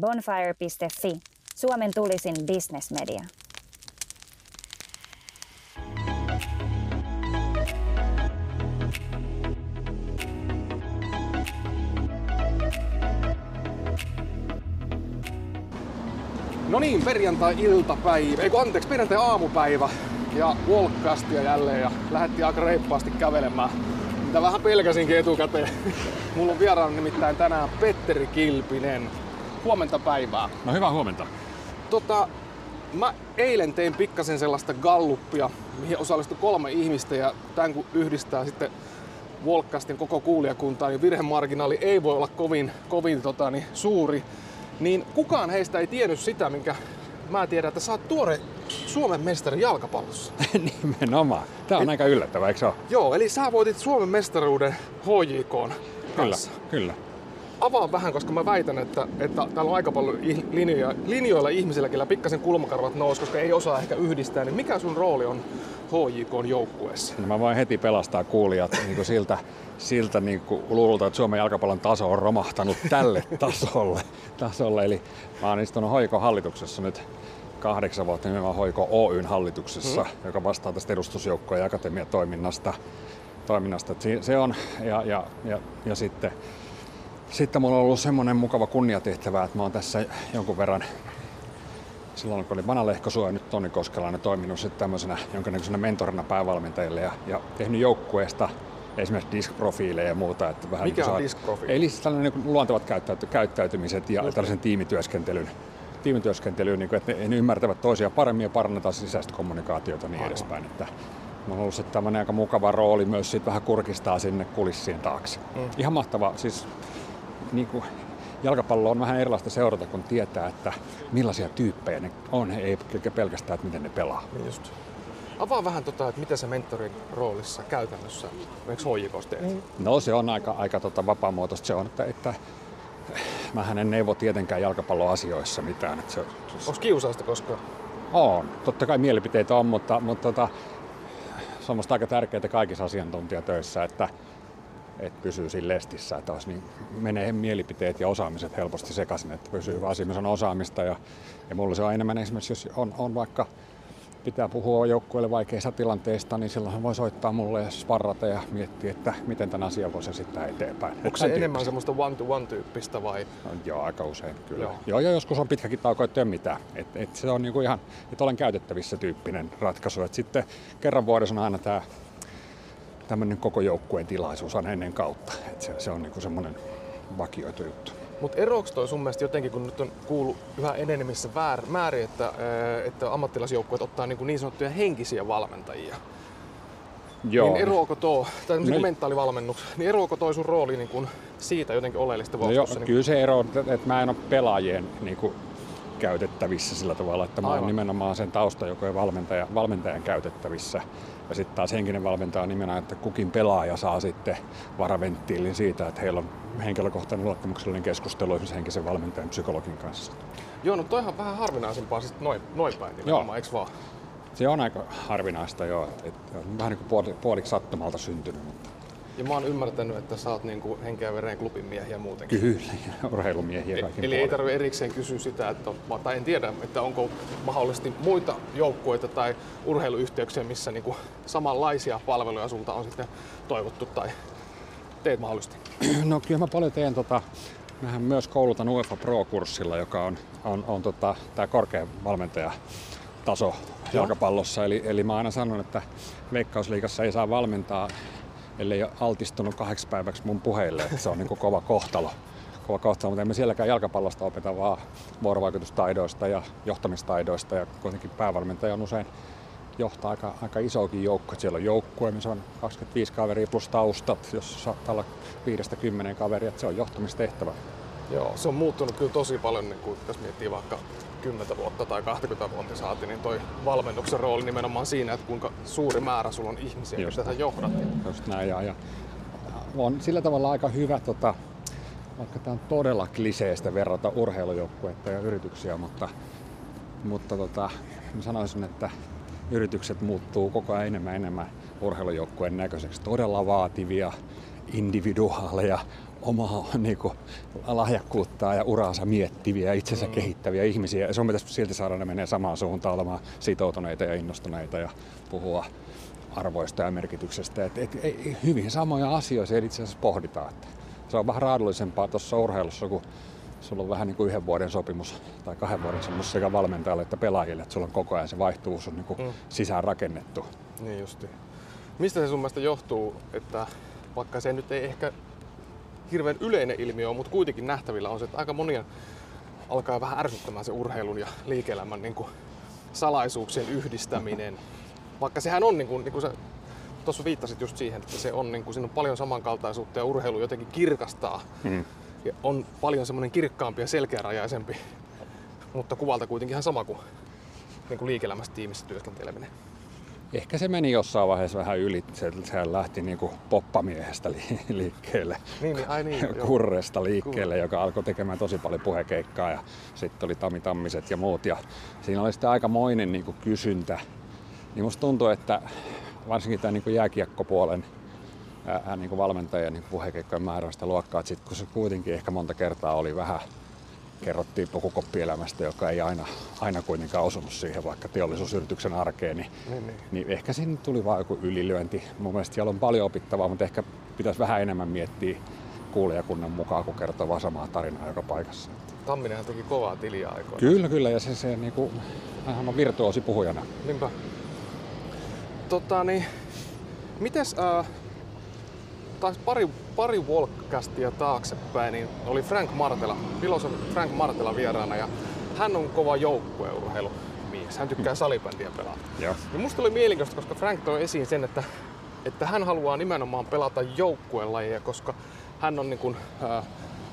Bonfire.fi, Suomen tulisin bisnesmedia. No niin, perjantai-iltapäivä, ei kun anteeksi, perjantai-aamupäivä ja Walkcastia jälleen ja lähdettiin aika reippaasti kävelemään. Mitä vähän pelkäsinkin etukäteen. Mulla on vieraana nimittäin tänään Petteri Kilpinen. Huomenta päivää. No hyvää huomenta. Tota, mä eilen tein pikkasen sellaista galluppia, mihin osallistui kolme ihmistä ja tämän kun yhdistää sitten Walkcastin koko kuulijakuntaa, niin virhemarginaali ei voi olla kovin, kovin tota, niin suuri. Niin kukaan heistä ei tiennyt sitä, minkä mä tiedän, että sä oot tuore Suomen mestari jalkapallossa. Nimenomaan. Tää on aika yllättävää, eikö se ole? Joo, eli sä voitit Suomen mestaruuden HJK kanssa. Kyllä, kyllä. Avaa vähän, koska mä väitän, että, että täällä on aika paljon linjoja, linjoilla ihmisillä, kellä pikkasen kulmakarvat nousi, koska ei osaa ehkä yhdistää. Niin mikä sun rooli on HJK joukkueessa? No mä voin heti pelastaa kuulijat niin kuin siltä, siltä niin kuin luulta, että Suomen jalkapallon taso on romahtanut tälle tasolle. tasolle. Eli mä oon istunut Hoiko hallituksessa nyt kahdeksan vuotta nimenomaan Hoiko Oyn hallituksessa, mm. joka vastaa tästä edustusjoukkojen ja akatemiatoiminnasta. Toiminnasta. Se on, ja, ja, ja, ja sitten, sitten mulla on ollut semmoinen mukava kunniatehtävä, että mä oon tässä jonkun verran silloin kun oli Mana Lehkosuo ja nyt Toni Koskelainen toiminut sitten tämmöisenä jonkinnäköisenä mentorina päävalmentajille ja, ja tehnyt joukkueesta esimerkiksi diskprofiileja ja muuta. Että vähän Mikä niin on diskprofiili? Eli siis tällainen niin luontevat käyttäyty, käyttäytymiset ja tällaisen tiimityöskentelyn tiimityöskentelyyn, niin kuin, että ne, ne ymmärtävät toisia paremmin ja parannetaan sisäistä kommunikaatiota ja niin Aivan. edespäin. Että on ollut sitten tämmöinen aika mukava rooli myös sit vähän kurkistaa sinne kulissien taakse. Mm. Ihan mahtava, siis niin kuin, jalkapallo on vähän erilaista seurata, kun tietää, että millaisia tyyppejä ne on, ei pelkästään, että miten ne pelaa. Niin just. Avaa vähän tota, että mitä sä mentorin roolissa käytännössä esimerkiksi HJKssa teet. No se on aika, aika tota vapaamuotoista. Se on, että, että mä en neuvo tietenkään jalkapalloasioissa mitään. Että se, se, Onko kiusausta koskaan? on. Totta kai mielipiteitä on, mutta, mutta tota, se on aika tärkeää kaikissa asiantuntijatöissä, että, että pysyy siinä lestissä, että olisi niin, menee mielipiteet ja osaamiset helposti sekaisin, että pysyy vaan siinä on osaamista. Ja, ja mulla se on enemmän esimerkiksi, jos on, on vaikka pitää puhua joukkueelle vaikeista tilanteista, niin silloin voi soittaa mulle ja sparrata ja miettiä, että miten tämän asian voisi esittää eteenpäin. Onko se Tämän enemmän semmoista one-to-one tyyppistä vai? No, Joo, aika usein kyllä. Joo. Joo. Ja joskus on pitkäkin tauko, että ei mitään. Et, et se on niinku ihan, että olen käytettävissä tyyppinen ratkaisu. Et sitten kerran vuodessa on aina tämä tämmöinen koko joukkueen tilaisuus aina ennen kautta. Et se, se on niinku semmoinen vakioitu juttu. Mutta eroako toi sun mielestä jotenkin, kun nyt on kuullut yhä enenevissä väär, määrin, että, ää, että ammattilaisjoukkueet ottaa niin, niin sanottuja henkisiä valmentajia. Joo. Niin eroako tuo, tai niin No- mentaalivalmennus, niin eroako toi sun rooli niin kuin siitä jotenkin oleellista No joo, niin kyllä se ero, on, että että mä en ole pelaajien niinku, käytettävissä sillä tavalla, että mä olen nimenomaan sen tausta, joka on valmentaja, valmentajan käytettävissä. Ja sitten taas henkinen valmentaja on nimenomaan, että kukin pelaaja saa sitten varaventtiilin siitä, että heillä on henkilökohtainen luottamuksellinen keskustelu esimerkiksi henkisen valmentajan psykologin kanssa. Joo, no toihan vähän harvinaisempaa siis noin, noin päin nimenomaan, eikö vaan? Se on aika harvinaista jo, että on vähän niin kuin puoli, puoliksi sattumalta syntynyt, mutta Ja mä oon ymmärtänyt, että sä oot niinku henkeä ja veren klubin miehiä muutenkin. kyllä, ja urheilumiehiä kaikin Eli ei puolin. tarvitse erikseen kysyä sitä, että, on- tai en tiedä, että onko mahdollisesti muita joukkueita tai urheiluyhteyksiä, missä niinku samanlaisia palveluja sulta on sitten toivottu tai teet mahdollisesti. No kyllä mä paljon teen tota, mähän myös koulutan UEFA Pro-kurssilla, joka on, on, on tota, tämä korkea valmentajataso jalkapallossa. Eli, eli mä aina sanon, että Veikkausliigassa ei saa valmentaa, ellei ole altistunut kahdeksi päiväksi mun puheille. Että se on niin kova kohtalo. Kova kohtalo, mutta emme sielläkään jalkapallosta opeta vaan vuorovaikutustaidoista ja johtamistaidoista. Ja kuitenkin päävalmentaja on usein johtaa aika, aaika isokin joukko. Siellä on joukkue, missä on 25 kaveria plus taustat, jos saattaa olla 5-10 kaveria, että se on johtamistehtävä. Joo, se on muuttunut kyllä tosi paljon, niin kuin, jos miettii vaikka 10 vuotta tai 20 vuotta saati, niin toi valmennuksen rooli nimenomaan siinä, että kuinka suuri määrä sulla on ihmisiä, Just mitä sä johdat. Just näin. Ja, ja on sillä tavalla aika hyvä, tota, vaikka tämä on todella kliseistä verrata urheilujoukkuetta ja yrityksiä, mutta, mutta tota, mä sanoisin, että yritykset muuttuu koko ajan enemmän enemmän urheilujoukkueen näköiseksi. Todella vaativia, individuaaleja, omaa niin kuin, lahjakkuuttaan ja uraansa miettiviä, itsensä mm. kehittäviä ihmisiä. Ja sun pitäisi silti saada ne menee samaan suuntaan olemaan sitoutuneita ja innostuneita ja puhua arvoista ja merkityksestä. Et, et, et, hyvin samoja asioita itse asiassa pohditaan. Että se on vähän raadollisempaa tuossa urheilussa, kun sulla on vähän niin kuin yhden vuoden sopimus tai kahden vuoden sopimus sekä valmentajalle että pelaajille, että sulla on koko ajan se vaihtuvuus on niin kuin mm. sisään rakennettu. Niin justi. Mistä se sun mielestä johtuu, että vaikka se nyt ei ehkä hirveän yleinen ilmiö ole, mutta kuitenkin nähtävillä on se, että aika monia alkaa vähän ärsyttämään se urheilun ja liike-elämän niin kuin salaisuuksien yhdistäminen. Vaikka sehän on, niin kuin, niin kuin sä tuossa viittasit just siihen, että se on, niin kuin, siinä on paljon samankaltaisuutta ja urheilu jotenkin kirkastaa. Mm. Ja on paljon semmoinen kirkkaampi ja selkeärajaisempi, mutta kuvalta kuitenkin ihan sama kuin, niin kuin liike-elämässä tiimissä työskenteleminen ehkä se meni jossain vaiheessa vähän yli. Se, sehän lähti niin kuin poppamiehestä li, liikkeelle, niin, niin, ai niin, kurresta liikkeelle, joka alkoi tekemään tosi paljon puhekeikkaa ja sitten oli Tami Tammiset ja muut. Ja siinä oli sitten aikamoinen niin kuin kysyntä. Niin musta tuntuu, että varsinkin tämän niin jääkiekkopuolen ää, niin kuin valmentajien niin puhekeikkojen määrästä luokkaa, että sit, kun se kuitenkin ehkä monta kertaa oli vähän kerrottiin pukukoppielämästä, joka ei aina, aina kuitenkaan osunut siihen vaikka teollisuusyrityksen arkeen, niin, niin, niin. niin ehkä siinä tuli vain joku ylilyönti. Mun mielestä siellä on paljon opittavaa, mutta ehkä pitäisi vähän enemmän miettiä kuulijakunnan mukaan, kun kertoo vaan samaa tarinaa joka paikassa. Tamminenhan teki kovaa tiliä aikoina. Kyllä, kyllä, ja se, se niinku, hän on virtuosi puhujana. Niinpä. Tota niin, mites, äh, taas pari, pari Walkcastia taaksepäin, niin oli Frank Martela, filosofi Frank Martela vieraana ja hän on kova joukkueurheilu mies. Hän tykkää salibändiä pelata. Ja. ja musta oli mielenkiintoista, koska Frank toi esiin sen, että, että hän haluaa nimenomaan pelata joukkuelajeja, koska hän on niin kuin, äh,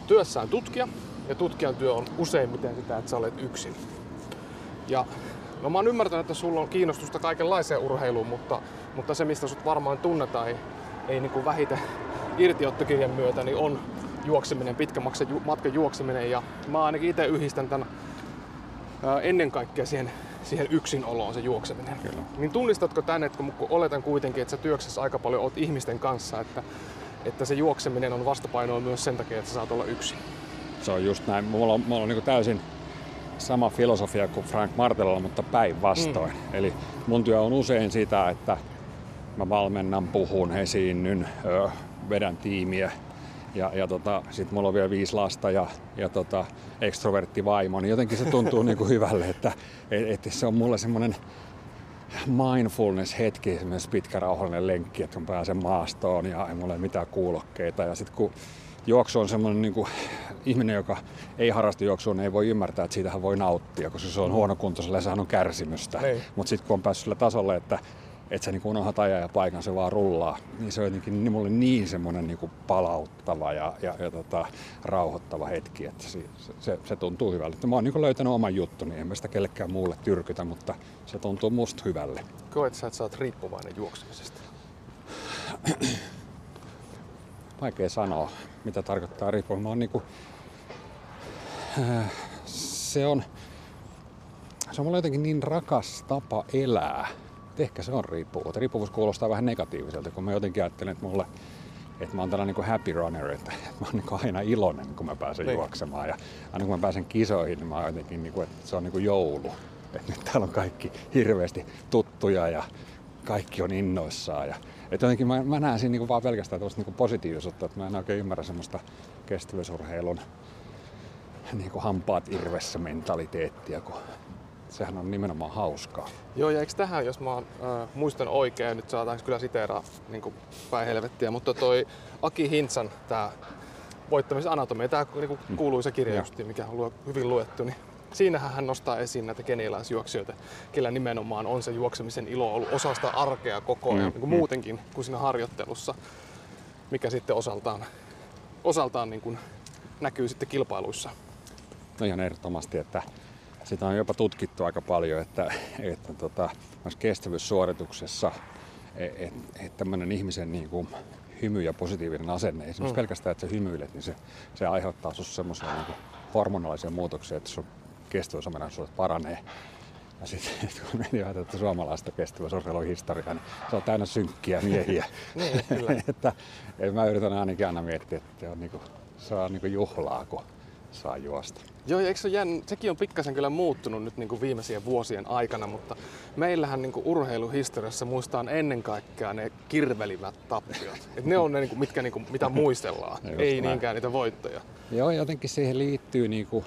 työssään tutkija ja tutkijan työ on useimmiten sitä, että sä olet yksin. Ja no mä oon ymmärtänyt, että sulla on kiinnostusta kaikenlaiseen urheiluun, mutta, mutta se mistä sut varmaan tunnetaan ei ei niin kuin vähite irtiottokirjan myötä, niin on juokseminen, pitkä matkan juokseminen. Ja mä ainakin itse yhdistän tämän ennen kaikkea siihen, siihen yksinoloon se juokseminen. Kyllä. Niin tunnistatko tänne, että kun oletan kuitenkin, että sä työksessä aika paljon oot ihmisten kanssa, että, että se juokseminen on vastapainoa myös sen takia, että sä saat olla yksin? Se on just näin. Mulla on, mulla on niin täysin sama filosofia kuin Frank Martelalla, mutta päinvastoin. Mm. Eli mun työ on usein sitä, että mä valmennan, puhun, esiinnyn, öö, vedän tiimiä. Ja, ja tota, sit mulla on vielä viisi lasta ja, ja tota, ekstrovertti vaimo, niin jotenkin se tuntuu niin kuin hyvälle, että et, et se on mulle semmoinen mindfulness-hetki, esimerkiksi pitkä rauhallinen lenkki, että kun pääsen maastoon ja ei mulla ole mitään kuulokkeita. Ja sitten kun juoksu on semmoinen niin kuin, ihminen, joka ei harrasta juoksua, niin ei voi ymmärtää, että siitähän voi nauttia, koska se on huonokuntoisella ja sehän on kärsimystä. Niin. Mutta sitten kun on päässyt sille tasolle, että että sä niin unohdat ajan ja paikan, se vaan rullaa. Niin se on jotenkin niin mulle niin semmoinen niin kuin palauttava ja, ja, ja tota, rauhoittava hetki, että se, se, se tuntuu hyvälle. Että mä oon niin löytänyt oman juttuni, en mä sitä kellekään muulle tyrkytä, mutta se tuntuu musta hyvälle. Koet sä, että sä oot riippuvainen juoksemisesta? Vaikea sanoa, mitä tarkoittaa riippuvainen. Mä oon niin kuin, äh, se on, se on mulle jotenkin niin rakas tapa elää, ehkä se on riippuvuus. Riippuvuus kuulostaa vähän negatiiviselta, kun mä jotenkin ajattelen, että mulle että mä oon tällainen niin happy runner, että mä oon niin aina iloinen, kun mä pääsen niin. juoksemaan. Ja aina kun mä pääsen kisoihin, niin mä oon jotenkin, niin kuin, että se on niin kuin joulu. Että nyt täällä on kaikki hirveästi tuttuja ja kaikki on innoissaan. Ja, että jotenkin mä, mä näen siinä niin kuin vaan pelkästään tällaista niin positiivisuutta, että mä en oikein ymmärrä semmoista kestävyysurheilun niin kuin hampaat irvessä mentaliteettia, kun sehän on nimenomaan hauskaa. Joo, ja eikö tähän, jos mä äh, muistan oikein, nyt saataanko kyllä siteeraa niin päin helvettiä, mutta toi Aki Hintsan, tämä voittamisanatomia, tämä niin mm. kuuluisa kirja, just, mikä on hyvin luettu, niin siinähän hän nostaa esiin näitä kenialaisjuoksijoita, kellä nimenomaan on se juoksemisen ilo ollut osa sitä arkea koko ajan, mm, niin kuin mm. muutenkin kuin siinä harjoittelussa, mikä sitten osaltaan, osaltaan niin kuin näkyy sitten kilpailuissa. No ihan ehdottomasti, että sitä on jopa tutkittu aika paljon, että, että tota, kestävyyssuorituksessa että et, et tämmöinen ihmisen niin kuin, hymy ja positiivinen asenne, esimerkiksi mm. pelkästään, että sä hymyilet, niin se, se aiheuttaa sinussa semmoisia niin hormonaalisia muutoksia, että sun kestävyysominaisuudet paranee. Ja sitten kun meni että suomalaista kestävyysurheilun historiaa, niin se on täynnä synkkiä miehiä. niin, kyllä. että, mä yritän ainakin aina miettiä, että on niin kuin, se on niin juhlaa, kun saa juosta. Joo, ja eikö se jänn... sekin on pikkasen kyllä muuttunut nyt niin kuin viimeisien vuosien aikana, mutta meillähän niin kuin urheiluhistoriassa muistaan ennen kaikkea ne kirvelivät tappiot. Et ne on ne, niin kuin, mitkä, niin kuin, mitä muistellaan, ei näin. niinkään niitä voittoja. Joo, jotenkin siihen liittyy niin kuin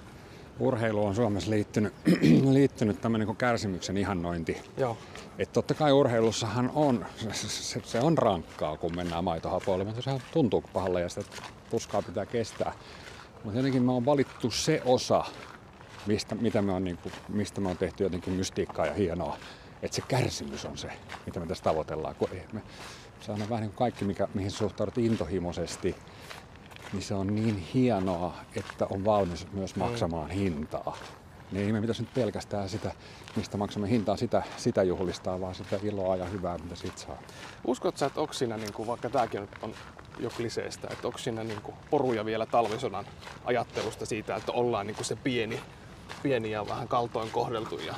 urheilu on Suomessa liittynyt, liittynyt tämmöinen niin kärsimyksen ihannointi. Joo. Et totta kai urheilussahan on, se, se on rankkaa, kun mennään maitohapoille, mutta sehän tuntuu pahalle ja sitä tuskaa pitää kestää. Mutta jotenkin me on valittu se osa, mistä, mitä me on, niin kuin, mistä me on tehty jotenkin mystiikkaa ja hienoa. Että se kärsimys on se, mitä me tässä tavoitellaan. Kun me, se on vähän niin kuin kaikki, mikä, mihin suhtaudut intohimoisesti, niin se on niin hienoa, että on valmis myös mm. maksamaan hintaa. Niin ei me pitäisi nyt pelkästään sitä, mistä maksamme hintaa, sitä, sitä juhlistaa, vaan sitä iloa ja hyvää, mitä siitä saa. Uskotko sä, että onko siinä, niin kuin, vaikka tämäkin on jo kliseistä, että onko siinä niin kuin, poruja vielä talvisodan ajattelusta siitä, että ollaan niin kuin se pieni, pieni ja vähän kaltoin kohdeltu? Ja...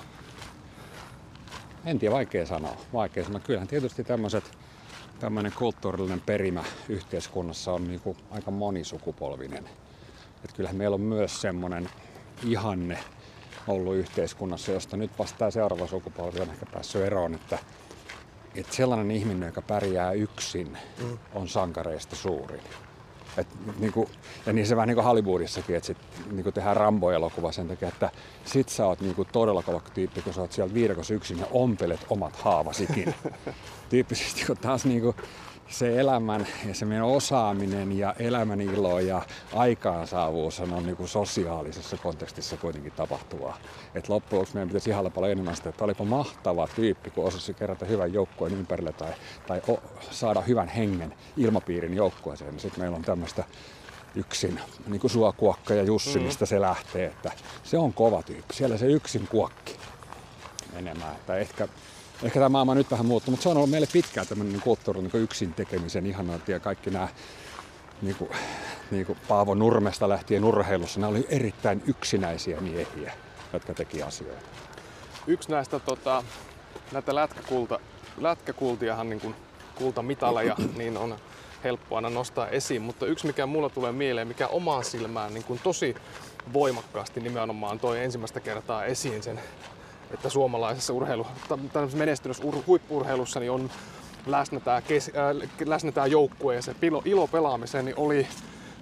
En tiedä, vaikea sanoa. Vaikea sanoa. Kyllähän tietysti tämmöiset tämmöinen kulttuurillinen perimä yhteiskunnassa on niin kuin aika monisukupolvinen. Et kyllähän meillä on myös semmoinen ihanne ollut yhteiskunnassa, josta nyt vasta tämä seuraava sukupolvi on ehkä päässyt eroon, että, että sellainen ihminen, joka pärjää yksin, mm. on sankareista suurin. Et, niin kuin, ja niin se vähän niin kuin Hollywoodissakin, että sit, niin kuin tehdään Rambo-elokuva sen takia, että sit sä oot niin kuin todella kova tyyppi, kun sä oot siellä viidakossa yksin ja ompelet omat haavasikin. Tyyppisesti kun taas niin kuin, se elämän ja se meidän osaaminen ja elämän ilo ja aikaansaavuus on niin kuin sosiaalisessa kontekstissa kuitenkin tapahtuvaa. Et loppujen lopuksi meidän pitäisi ihailla paljon enemmän sitä, että olipa mahtava tyyppi, kun osasi kerätä hyvän joukkueen ympärille tai, tai o, saada hyvän hengen ilmapiirin joukkueeseen. Niin sitten meillä on tämmöistä yksin, niin kuin suokuokka ja Jussi, mm. mistä se lähtee, että se on kova tyyppi. Siellä se yksin kuokki enemmän. Että ehkä ehkä tämä maailma on nyt vähän muuttunut, mutta se on ollut meille pitkään tämmöinen niin kulttuuri, niin yksin tekemisen ihanointi ja kaikki nämä niin kuin, niin kuin Paavo Nurmesta lähtien urheilussa, nämä oli erittäin yksinäisiä miehiä, jotka teki asioita. Yksi näistä tota, näitä lätkäkulta, lätkäkultiahan niin kuin kultamitaleja, niin on helppo aina nostaa esiin, mutta yksi mikä mulla tulee mieleen, mikä omaan silmään niin kuin tosi voimakkaasti nimenomaan toi ensimmäistä kertaa esiin sen että suomalaisessa urheilu, menestyneessä ur, huippurheilussa niin on läsnä tämä, kes, äh, läsnä tämä joukkue ja se pilo, ilo pelaamiseen, niin oli,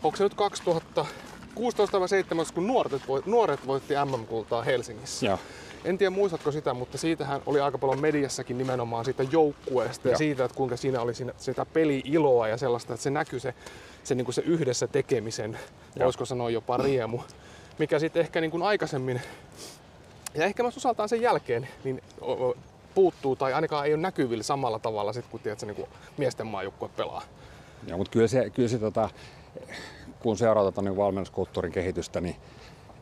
onko se nyt 2016 vai 17, kun nuoret, nuoret voitti MM-kultaa Helsingissä. Ja. En tiedä muistatko sitä, mutta siitähän oli aika paljon mediassakin nimenomaan siitä joukkueesta ja, ja siitä, että kuinka siinä oli siinä, sitä peli-iloa ja sellaista, että se näkyy se, se, niin kuin se yhdessä tekemisen, ja. voisiko sanoa jopa riemu, mikä sitten ehkä niin kuin aikaisemmin ja ehkä myös osaltaan sen jälkeen niin puuttuu tai ainakaan ei ole näkyvillä samalla tavalla sit, kun tiedät, niin kuin miesten maajoukkue pelaa. Joo, mutta kyllä se, kyllä se tota, kun seuraa tota, niin valmennuskulttuurin kehitystä, niin,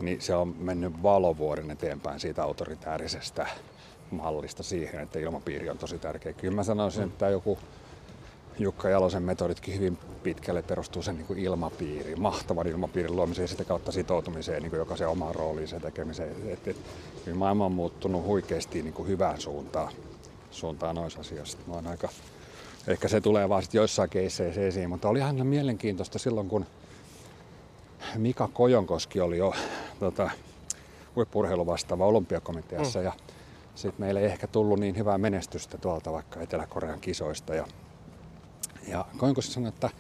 niin se on mennyt valovuoden eteenpäin siitä autoritäärisestä mallista siihen, että ilmapiiri on tosi tärkeä. Kyllä mä sanoisin, mm. että joku Jukka Jalosen metoditkin hyvin pitkälle perustuu sen niin ilmapiiriin, mahtavan ilmapiirin luomiseen ja sitä kautta sitoutumiseen niin jokaisen omaan rooliin sen tekemiseen. Et, et, niin maailma on muuttunut huikeasti niin kuin hyvään suuntaan, suuntaan noissa asioissa. Mä oon aika, ehkä se tulee vaan sitten joissain keisseissä esiin, mutta oli ihan mielenkiintoista silloin, kun Mika Kojonkoski oli jo tota, huippurheilu vastaava olympiakomiteassa mm. ja sitten meille ei ehkä tullut niin hyvää menestystä tuolta vaikka Etelä-Korean kisoista ja ja Koinkoski sanoi, että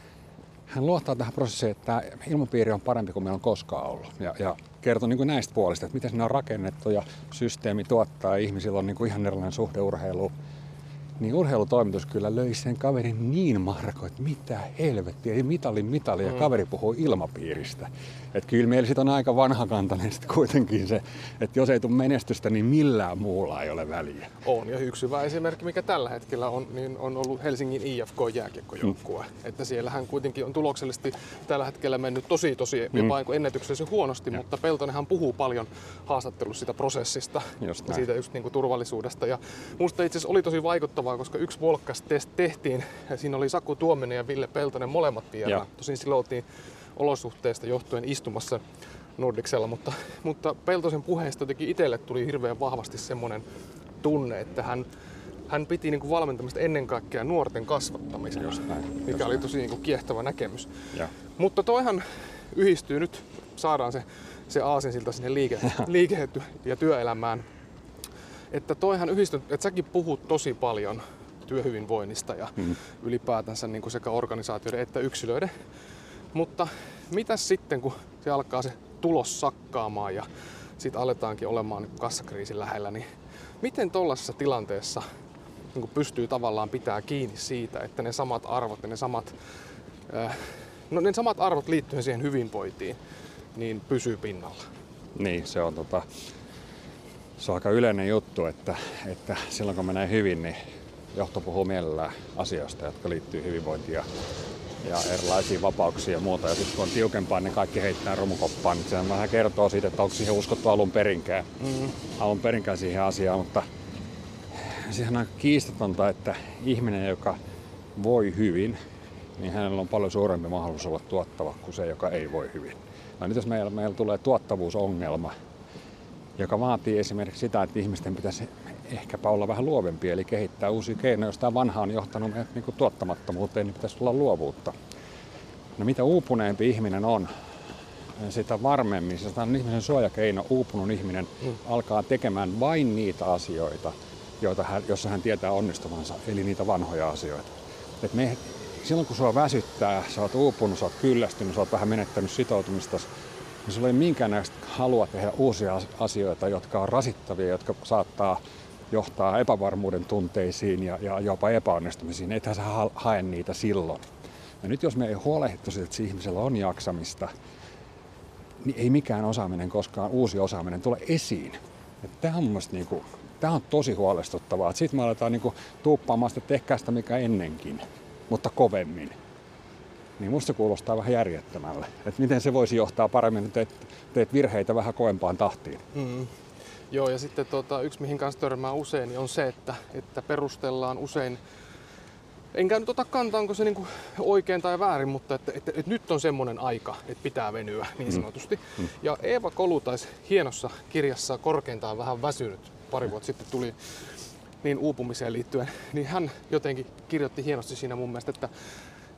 hän luottaa tähän prosessiin, että ilmapiiri on parempi kuin meillä on koskaan ollut. Ja, ja kertoi niin näistä puolista, että miten ne on rakennettu ja systeemi tuottaa ihmisillä on niin ihan erilainen suhde urheiluun niin urheilutoimitus kyllä löi sen kaverin niin marko, että mitä helvettiä, ei mitalin mitali ja mm. kaveri puhuu ilmapiiristä. Että kyllä meillä sit on aika vanhakantainen sit kuitenkin se, että jos ei tule menestystä, niin millään muulla ei ole väliä. On, ja yksi hyvä esimerkki, mikä tällä hetkellä on, niin on ollut Helsingin IFK jääkiekkojoukkue. Mm. Että siellähän kuitenkin on tuloksellisesti tällä hetkellä mennyt tosi, tosi mm. jopa ennätyksellisen huonosti, ja. mutta Peltonenhan puhuu paljon haastattelussa siitä prosessista just ja siitä just niin kuin turvallisuudesta. Ja musta itse asiassa oli tosi vaikuttavaa, koska yksi Volkas tehtiin, ja siinä oli Saku Tuominen ja Ville Peltonen molemmat vielä. Tosin silloin oltiin olosuhteista johtuen istumassa Nordicsella, mutta, mutta Peltosen puheesta jotenkin itselle tuli hirveän vahvasti semmoinen tunne, että hän, hän piti niin kuin valmentamista ennen kaikkea nuorten kasvattamisen, just näin, mikä just oli näin. tosi niin kuin kiehtova näkemys. Ja. Mutta toihan yhdistyy nyt, saadaan se, se aasinsilta sinne liike, liike- ja työelämään. Että toihan yhdistynyt, että säkin puhut tosi paljon työhyvinvoinnista ja mm. ylipäätänsä niin kuin sekä organisaatioiden että yksilöiden. Mutta mitä sitten, kun se alkaa se tulos sakkaamaan ja sitten aletaankin olemaan niin kassakriisin lähellä, niin miten tuollaisessa tilanteessa niin pystyy tavallaan pitää kiinni siitä, että ne samat arvot ja ne samat, äh, no ne samat arvot liittyen siihen hyvinvointiin, niin pysyy pinnalla? Niin, se on, tota, se on aika yleinen juttu, että, että silloin kun menee hyvin, niin johto puhuu mielellään asioista, jotka liittyy hyvinvointiin ja, ja erilaisiin vapauksiin ja muuta. Ja sitten kun on tiukempaa, niin kaikki heittää romukoppaan. Niin se vähän kertoo siitä, että onko siihen uskottu alun perinkään, mm. alun perinkään siihen asiaan. Mutta sehän on kiistatonta, että ihminen, joka voi hyvin, niin hänellä on paljon suurempi mahdollisuus olla tuottava kuin se, joka ei voi hyvin. No nyt jos meillä, meillä tulee tuottavuusongelma, joka vaatii esimerkiksi sitä, että ihmisten pitäisi ehkäpä olla vähän luovempia, eli kehittää uusia keinoja. Jos tämä vanha on johtanut niin tuottamattomuuteen, niin pitäisi olla luovuutta. No mitä uupuneempi ihminen on, sitä varmemmin, se on ihmisen suojakeino, uupunut ihminen mm. alkaa tekemään vain niitä asioita, joita hän, jossa hän tietää onnistuvansa, eli niitä vanhoja asioita. Et me, silloin kun sua väsyttää, sä oot uupunut, sä oot kyllästynyt, sä oot vähän menettänyt sitoutumista, niin sulla ei minkäännäköistä halua tehdä uusia asioita, jotka on rasittavia, jotka saattaa johtaa epävarmuuden tunteisiin ja, ja jopa epäonnistumisiin. Ethän sä hae niitä silloin. Ja nyt jos me ei huolehdittu siitä, että ihmisellä on jaksamista, niin ei mikään osaaminen koskaan, uusi osaaminen tule esiin. Tämä on mun niin kuin, tämä on tosi huolestuttavaa. Sitten me aletaan niin kuin, tuuppaamaan sitä tehkää sitä mikä ennenkin, mutta kovemmin. Niin musta se kuulostaa vähän järjettömälle. Että miten se voisi johtaa paremmin, että teet, teet virheitä vähän koempaan tahtiin. Mm. Joo, ja sitten tuota, yksi mihin kanssa törmää usein niin on se, että, että perustellaan usein Enkä nyt ota kantaa, onko se niinku oikein tai väärin, mutta että, että, että, että nyt on semmoinen aika, että pitää venyä niin mm. sanotusti. Mm. Ja Eeva Kolutais hienossa kirjassa Korkeintaan vähän väsynyt pari vuotta sitten tuli niin uupumiseen liittyen, niin hän jotenkin kirjoitti hienosti siinä mun mielestä, että,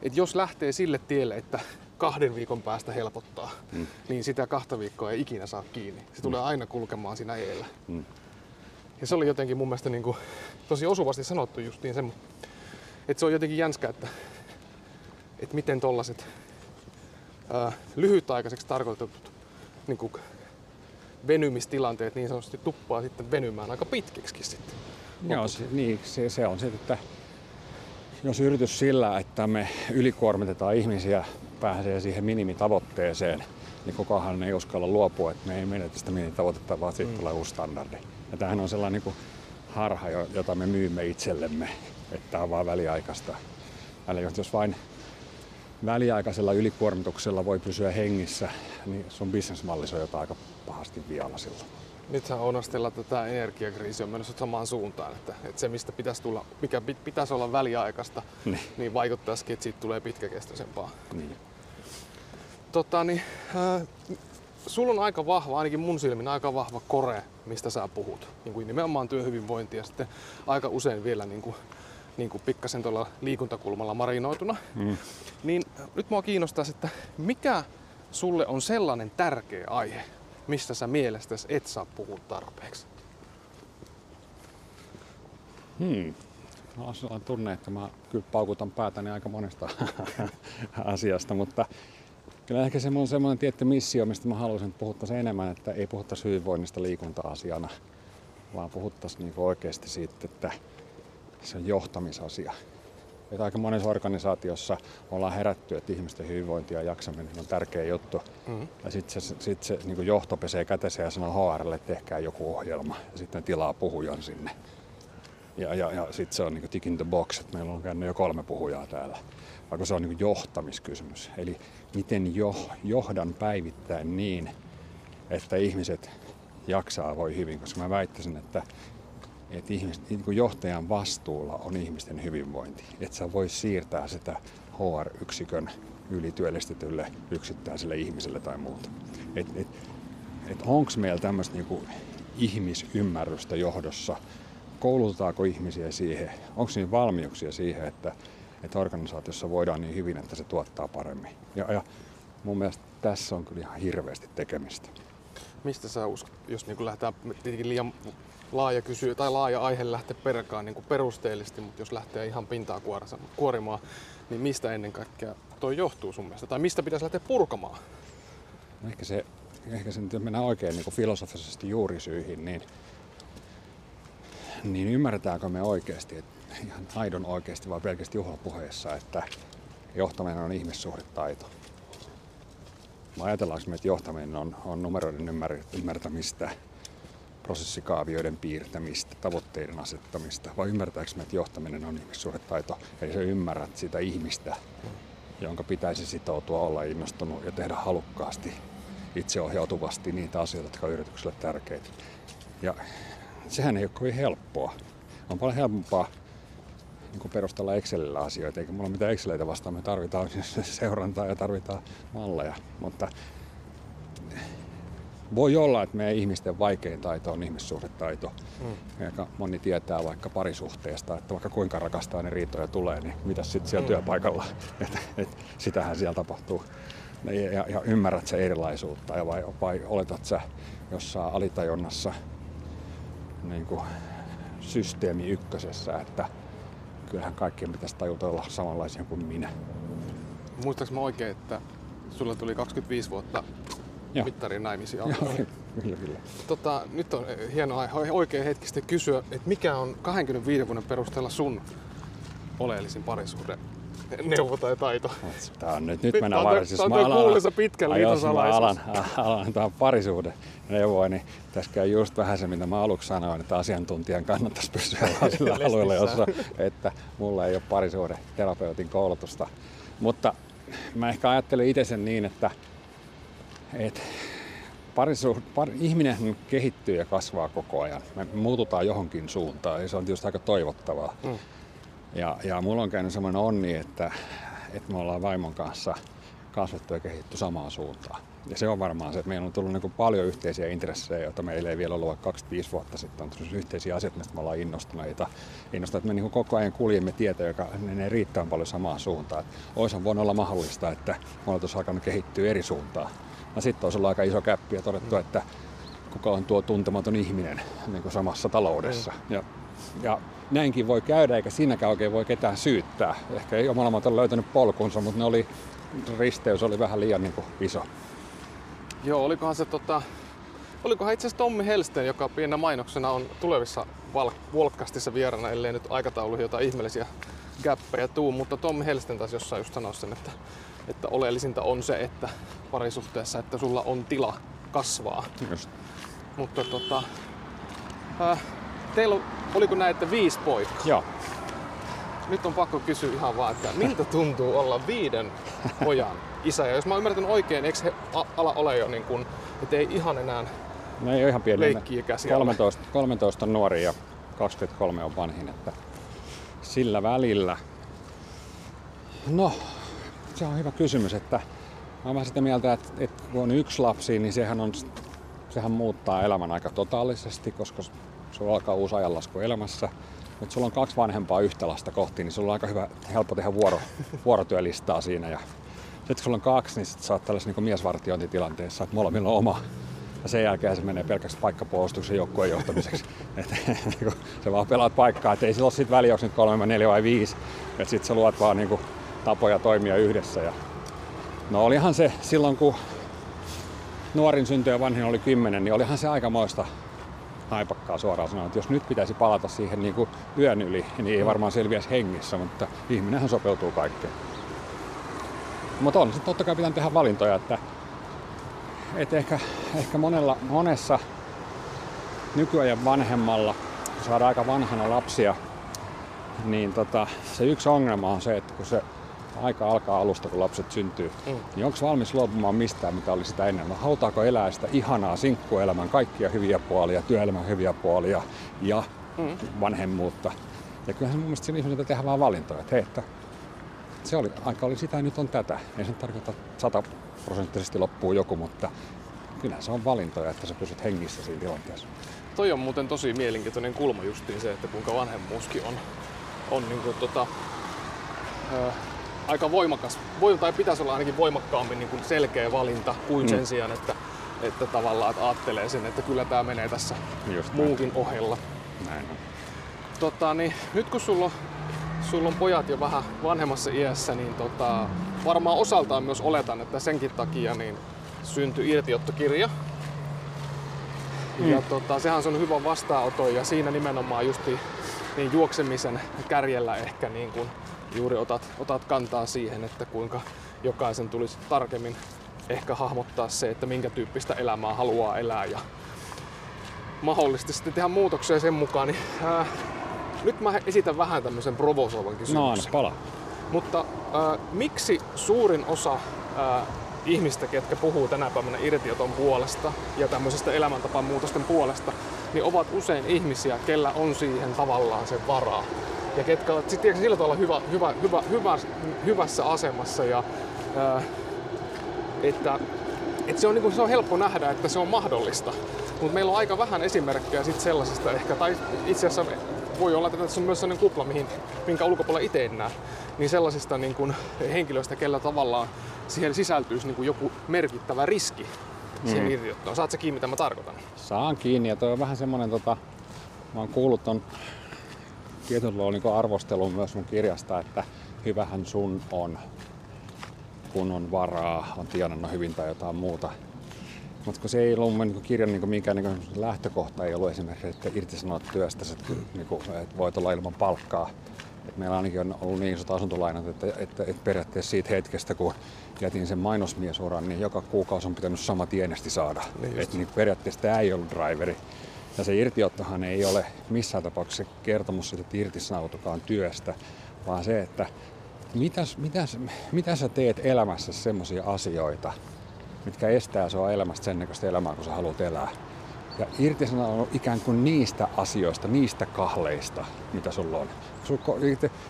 että jos lähtee sille tielle, että kahden viikon päästä helpottaa, mm. niin sitä kahta viikkoa ei ikinä saa kiinni. Se tulee mm. aina kulkemaan siinä eellä. Mm. Ja se oli jotenkin mun mielestä niin kuin, tosi osuvasti sanottu justiin sen, että se on jotenkin jänskä, että, että miten tollaset ää, lyhytaikaiseksi tarkoitetut niin kuin venymistilanteet niin sanotusti tuppaa sitten venymään aika pitkiksi sitten. Joo, se, niin, se, se on se, että jos yritys sillä, että me ylikuormitetaan ihmisiä, pääsee siihen minimitavoitteeseen, niin kokohan ei uskalla luopua, että me ei menetä sitä minimitavoitetta, vaan siitä mm. tulee uusi standardi. Ja tämähän on sellainen niin harha, jota me myymme itsellemme, että tämä on vain väliaikaista. Eli jos vain väliaikaisella ylikuormituksella voi pysyä hengissä, niin sun bisnesmalli on jotain aika pahasti vialla silloin. Nythän Onastella tätä energiakriisiä on menossa samaan suuntaan, että, että se mistä pitäisi tulla, mikä pitäisi olla väliaikaista, niin, niin vaikuttaisikin, että siitä tulee pitkäkestoisempaa. Niin. Tota, niin, äh, sulla on aika vahva, ainakin mun silmin aika vahva kore, mistä sä puhut. Niin kuin nimenomaan työhyvinvointi ja sitten aika usein vielä niin kuin, niin kuin pikkasen tuolla liikuntakulmalla marinoituna. Mm. Niin nyt mua kiinnostaisi, että mikä sulle on sellainen tärkeä aihe, mistä sä mielestäsi et saa puhua tarpeeksi? Hmm. No, on tunne, että mä kyllä paukutan päätäni aika monesta asiasta, mutta kyllä ehkä semmoinen, semmoinen tietty missio, mistä mä haluaisin puhuttaisiin enemmän, että ei puhuttaisi hyvinvoinnista liikunta-asiana, vaan puhuttaisiin niin oikeasti siitä, että se on johtamisasia. Että aika monessa organisaatiossa ollaan herätty, että ihmisten hyvinvointi ja jaksaminen on tärkeä juttu. Mm-hmm. Ja sitten se, sit se niin johto pesee kätensä ja sanoo HRlle, että tehkää joku ohjelma. Ja sitten tilaa puhujan sinne. Ja, ja, ja sitten se on niin tick in the box, että meillä on käynyt jo kolme puhujaa täällä. Vaikka se on niin johtamiskysymys. Eli miten jo, johdan päivittäin niin, että ihmiset jaksaa voi hyvin. Koska mä väittäisin, että että ihmis, niin kuin johtajan vastuulla on ihmisten hyvinvointi. Että sä voi siirtää sitä HR-yksikön ylityöllistetylle yksittäiselle ihmiselle tai muuta. Et, et, et onko meillä tämmöistä niinku ihmisymmärrystä johdossa? Koulutetaanko ihmisiä siihen? Onko siinä valmiuksia siihen, että, että organisaatiossa voidaan niin hyvin, että se tuottaa paremmin? Ja, ja mun mielestä tässä on kyllä ihan hirveästi tekemistä. Mistä sä uskot, jos niin lähdetään liian laaja kysy tai laaja aihe lähteä perkaan niin perusteellisesti, mutta jos lähtee ihan pintaa kuorimaan, niin mistä ennen kaikkea toi johtuu sun mielestä? Tai mistä pitäisi lähteä purkamaan? No ehkä se, ehkä se nyt, mennään oikein niin kuin filosofisesti juurisyihin, niin, niin ymmärretäänkö me oikeasti, että ihan aidon oikeasti vai pelkästään juhlapuheessa, että johtaminen on ihmissuhdetaito? Vai ajatellaanko me, että johtaminen on, on numeroiden ymmärtämistä, prosessikaavioiden piirtämistä, tavoitteiden asettamista, vai ymmärtääkö että johtaminen on ihmissuhdetaito, eli sä ymmärrät sitä ihmistä, jonka pitäisi sitoutua, olla innostunut ja tehdä halukkaasti, itseohjautuvasti niitä asioita, jotka on yritykselle tärkeitä. Ja sehän ei ole kovin helppoa. On paljon helpompaa niin perustella Excelillä asioita, eikä mulla mitään Exceleitä vastaan. Me tarvitaan seurantaa ja tarvitaan malleja, mutta voi olla, että meidän ihmisten vaikein taito on ihmissuhdetaito. Mm. Aika moni tietää vaikka parisuhteesta, että vaikka kuinka rakastaa ne riitoja tulee, niin mitä sitten siellä mm. työpaikalla, että et, sitähän siellä tapahtuu. Ja, ja, ja ymmärrät sä erilaisuutta ja vai, vai oletat sä jossain alitajunnassa niin kuin systeemi ykkösessä, että kyllähän kaikkien pitäisi tajuta olla samanlaisia kuin minä. Muistaaks mä oikein, että sulla tuli 25 vuotta Joo. mittarin naimisiin Joo, kyllä, kyllä. Tota, nyt on hienoa oikein hetki sitten kysyä, että mikä on 25 vuoden perusteella sun oleellisin parisuhde neuvo tai taito. Tää on nyt, nyt mennään varsinaisesti. Tämä on kuuluisa pitkä liitosalaisuus. alan, alan tämä parisuhde neuvoa, niin tässä käy just vähän se, mitä mä aluksi sanoin, että asiantuntijan kannattaisi pysyä sillä alueella, jossa, että mulla ei ole parisuhde terapeutin koulutusta. Mutta mä ehkä ajattelen itse sen niin, että, että parisuhde, par, ihminen kehittyy ja kasvaa koko ajan. Me muututaan johonkin suuntaan ja se on tietysti aika toivottavaa. Mm. Ja, ja mulla on käynyt semmoinen onni, että, että me ollaan vaimon kanssa kasvettu ja kehitty samaan suuntaan. Ja se on varmaan se, että meillä on tullut niin paljon yhteisiä intressejä, joita meillä ei vielä ollut vaikka 25 vuotta sitten. On tullut yhteisiä asioita, mistä me ollaan innostuneita. Innostuneita, että me niin koko ajan kuljemme tietä, joka menee riittävän paljon samaan suuntaan. Olisi voinut olla mahdollista, että me oltaisiin alkanut kehittyä eri suuntaan. Ja sitten olisi ollut aika iso käppi ja todettu, että kuka on tuo tuntematon ihminen niin kuin samassa taloudessa. Mm. Ja, ja näinkin voi käydä, eikä siinäkään oikein voi ketään syyttää. Ehkä ei molemmat ole löytänyt polkunsa, mutta ne oli, risteys oli vähän liian niin kuin, iso. Joo, olikohan se tota, olikohan itse asiassa Tommi Helsten, joka pienä mainoksena on tulevissa Volkastissa vierana, ellei nyt aikataulu jotain ihmeellisiä käppejä tuu, mutta Tommi Helsten taas jossain just sanoi sen, että, että oleellisinta on se, että parisuhteessa, että sulla on tila kasvaa. Just. Mutta tota, äh, teillä oliko näette viisi poikaa? Joo. Nyt on pakko kysyä ihan vaan, että miltä tuntuu olla viiden pojan isä? Ja jos mä ymmärrän oikein, eikö he ala ole jo niin kuin, että ei ihan enää no ei ole ihan pieni. leikkiä 13, 13 on nuori ja 23 on vanhin, että sillä välillä. No, se on hyvä kysymys, että mä olen sitä mieltä, että, että kun on yksi lapsi, niin sehän, on, sehän muuttaa elämän aika totaalisesti, koska sulla alkaa uusi ajanlasku elämässä. Mutta sulla on kaksi vanhempaa yhtä lasta kohti, niin sulla on aika hyvä, helppo tehdä vuoro, vuorotyölistaa siinä. Ja sitten kun sulla on kaksi, niin sit sä oot tällaisessa niin miesvartiointitilanteessa, että molemmilla on oma. Ja sen jälkeen se menee pelkästään paikkapuolustuksen joukkueen johtamiseksi. Et, niinku, se vaan pelaat paikkaa, että ei sillä ole sit väliä, onko nyt kolme, neljä vai viisi. Että sit sä luot vaan niin kuin, tapoja toimia yhdessä. Ja... No olihan se silloin, kun nuorin syntyi ja vanhin oli kymmenen, niin olihan se aikamoista naipakkaa suoraan sanoa, että jos nyt pitäisi palata siihen niin kuin yön yli, niin ei varmaan selviäisi hengissä, mutta ihminenhän sopeutuu kaikkeen. Mutta on sitten totta kai pitää tehdä valintoja, että, että ehkä, ehkä monella, monessa nykyajan vanhemmalla, kun saadaan aika vanhana lapsia, niin tota, se yksi ongelma on se, että kun se aika alkaa alusta, kun lapset syntyy, mm. niin onko valmis luopumaan mistään, mitä oli sitä ennen? No, hautaako elää sitä ihanaa sinkkuelämän kaikkia hyviä puolia, työelämän hyviä puolia ja mm. vanhemmuutta? Ja kyllähän mun mielestä siinä ihmisiltä tehdään vaan valintoja, että hei, että se oli, aika oli sitä ja nyt on tätä. Ei se tarkoita, että sataprosenttisesti loppuu joku, mutta kyllä se on valintoja, että sä pysyt hengissä siinä tilanteessa. Toi on muuten tosi mielenkiintoinen kulma justiin se, että kuinka vanhemmuuskin on, on niin kuin tota, aika voimakas, voi, tai pitäisi olla ainakin voimakkaammin niin kuin selkeä valinta kuin mm. sen sijaan, että, että tavallaan että ajattelee sen, että kyllä tämä menee tässä Just muukin näin. ohella. Näin on. Tota, niin, nyt kun sulla on, sulla on pojat jo vähän vanhemmassa iässä, niin tota, varmaan osaltaan myös oletan, että senkin takia niin syntyi irtiottokirja. Mm. Ja tota, sehän on hyvä vastaanoto ja siinä nimenomaan justi niin juoksemisen kärjellä ehkä niin kuin juuri otat, otat kantaa siihen, että kuinka jokaisen tulisi tarkemmin ehkä hahmottaa se, että minkä tyyppistä elämää haluaa elää ja mahdollisesti sitten tehdä muutoksia sen mukaan. Niin, ää, nyt mä esitän vähän tämmöisen provosoivan kysymyksen. No pala. Mutta ää, miksi suurin osa ää, ihmistä, ketkä puhuu tänä päivänä irtioton puolesta ja tämmöisestä elämäntapaan muutosten puolesta, niin ovat usein ihmisiä, kellä on siihen tavallaan se varaa. Ja ketkä ovat sitten sillä tavalla hyvä, hyvä, hyvä, hyvä, hyvässä asemassa ja ää, että, että se, on, niin kuin, se on helppo nähdä, että se on mahdollista. Mutta meillä on aika vähän esimerkkejä sit sellaisesta ehkä, tai itse asiassa voi olla, että tässä on myös sellainen kupla, mihin, minkä ulkopuolella itse en näe, niin sellaisista niin kuin henkilöistä, kellä tavallaan siihen sisältyisi niin kuin joku merkittävä riski siihen mm. irtiottoon. Saat sä kiinni, mitä mä tarkoitan? Saan kiinni, ja toi on vähän semmoinen, tota, mä oon kuullut ton tietynlailla niin arvostelun myös mun kirjasta, että hyvähän sun on, kun on varaa, on tienannut hyvin tai jotain muuta. Mutta kun se ei ollut mun niin kirjan niin mikään niin lähtökohta, ei ollut esimerkiksi, että irtisanoa työstä, että, niin kuin, että voit olla ilman palkkaa. Et meillä ainakin on ollut niin isot asuntolainat, että, että, että periaatteessa siitä hetkestä, kun jätin sen mainosmiesuran, niin joka kuukausi on pitänyt sama tienesti saada. Niin että niin periaatteessa tämä ei ollut driveri. Ja se irtiottohan ei ole missään tapauksessa kertomus siitä, että irtisanautukaan työstä, vaan se, että mitäs, mitäs, mitä sä teet elämässä semmoisia asioita, mitkä estää sua elämästä sen näköistä elämää, kun sä haluat elää. Ja irtisanoudu ikään kuin niistä asioista, niistä kahleista, mitä sulla on.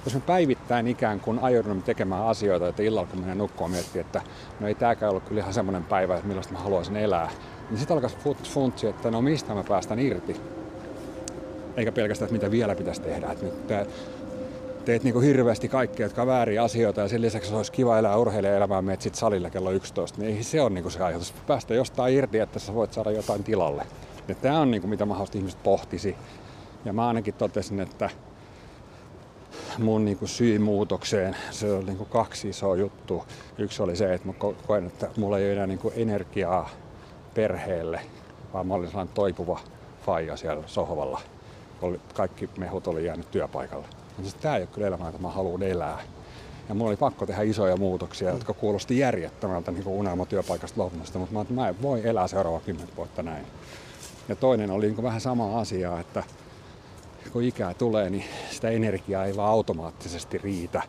Jos me päivittäin ikään kuin ajoudumme tekemään asioita, että illalla kun menee nukkuun miettiä, että no ei tääkään ollut kyllä ihan semmoinen päivä, että millaista mä haluaisin elää, niin sitten alkaisi funtsi, että no mistä mä päästän irti. Eikä pelkästään, että mitä vielä pitäisi tehdä. Että nyt teet niin kuin hirveästi kaikkea, jotka on vääriä asioita ja sen lisäksi olisi kiva elää urheilijaelämää, menet sitten salille kello 11, niin se on niin kuin se ajatus. Päästä jostain irti, että sä voit saada jotain tilalle. Ja tämä on niin kuin, mitä mahdollisesti ihmiset pohtisi. Ja mä ainakin totesin, että mun niin kuin syy muutokseen, se oli niin kuin kaksi isoa juttua. Yksi oli se, että mä koen, että mulla ei ole enää niin kuin energiaa perheelle, vaan mä olin sellainen toipuva faija siellä sohvalla. Kaikki mehut oli jäänyt työpaikalle. Siis tämä ei ole kyllä elämä, että mä haluan elää. Ja mulla oli pakko tehdä isoja muutoksia, mm. jotka kuulosti järjettömältä niin unelmatyöpaikasta luopumista, mutta mä, että mä en voi elää seuraava kymmenen vuotta näin. Ja toinen oli niin vähän sama asia, että kun ikää tulee, niin sitä energiaa ei vaan automaattisesti riitä.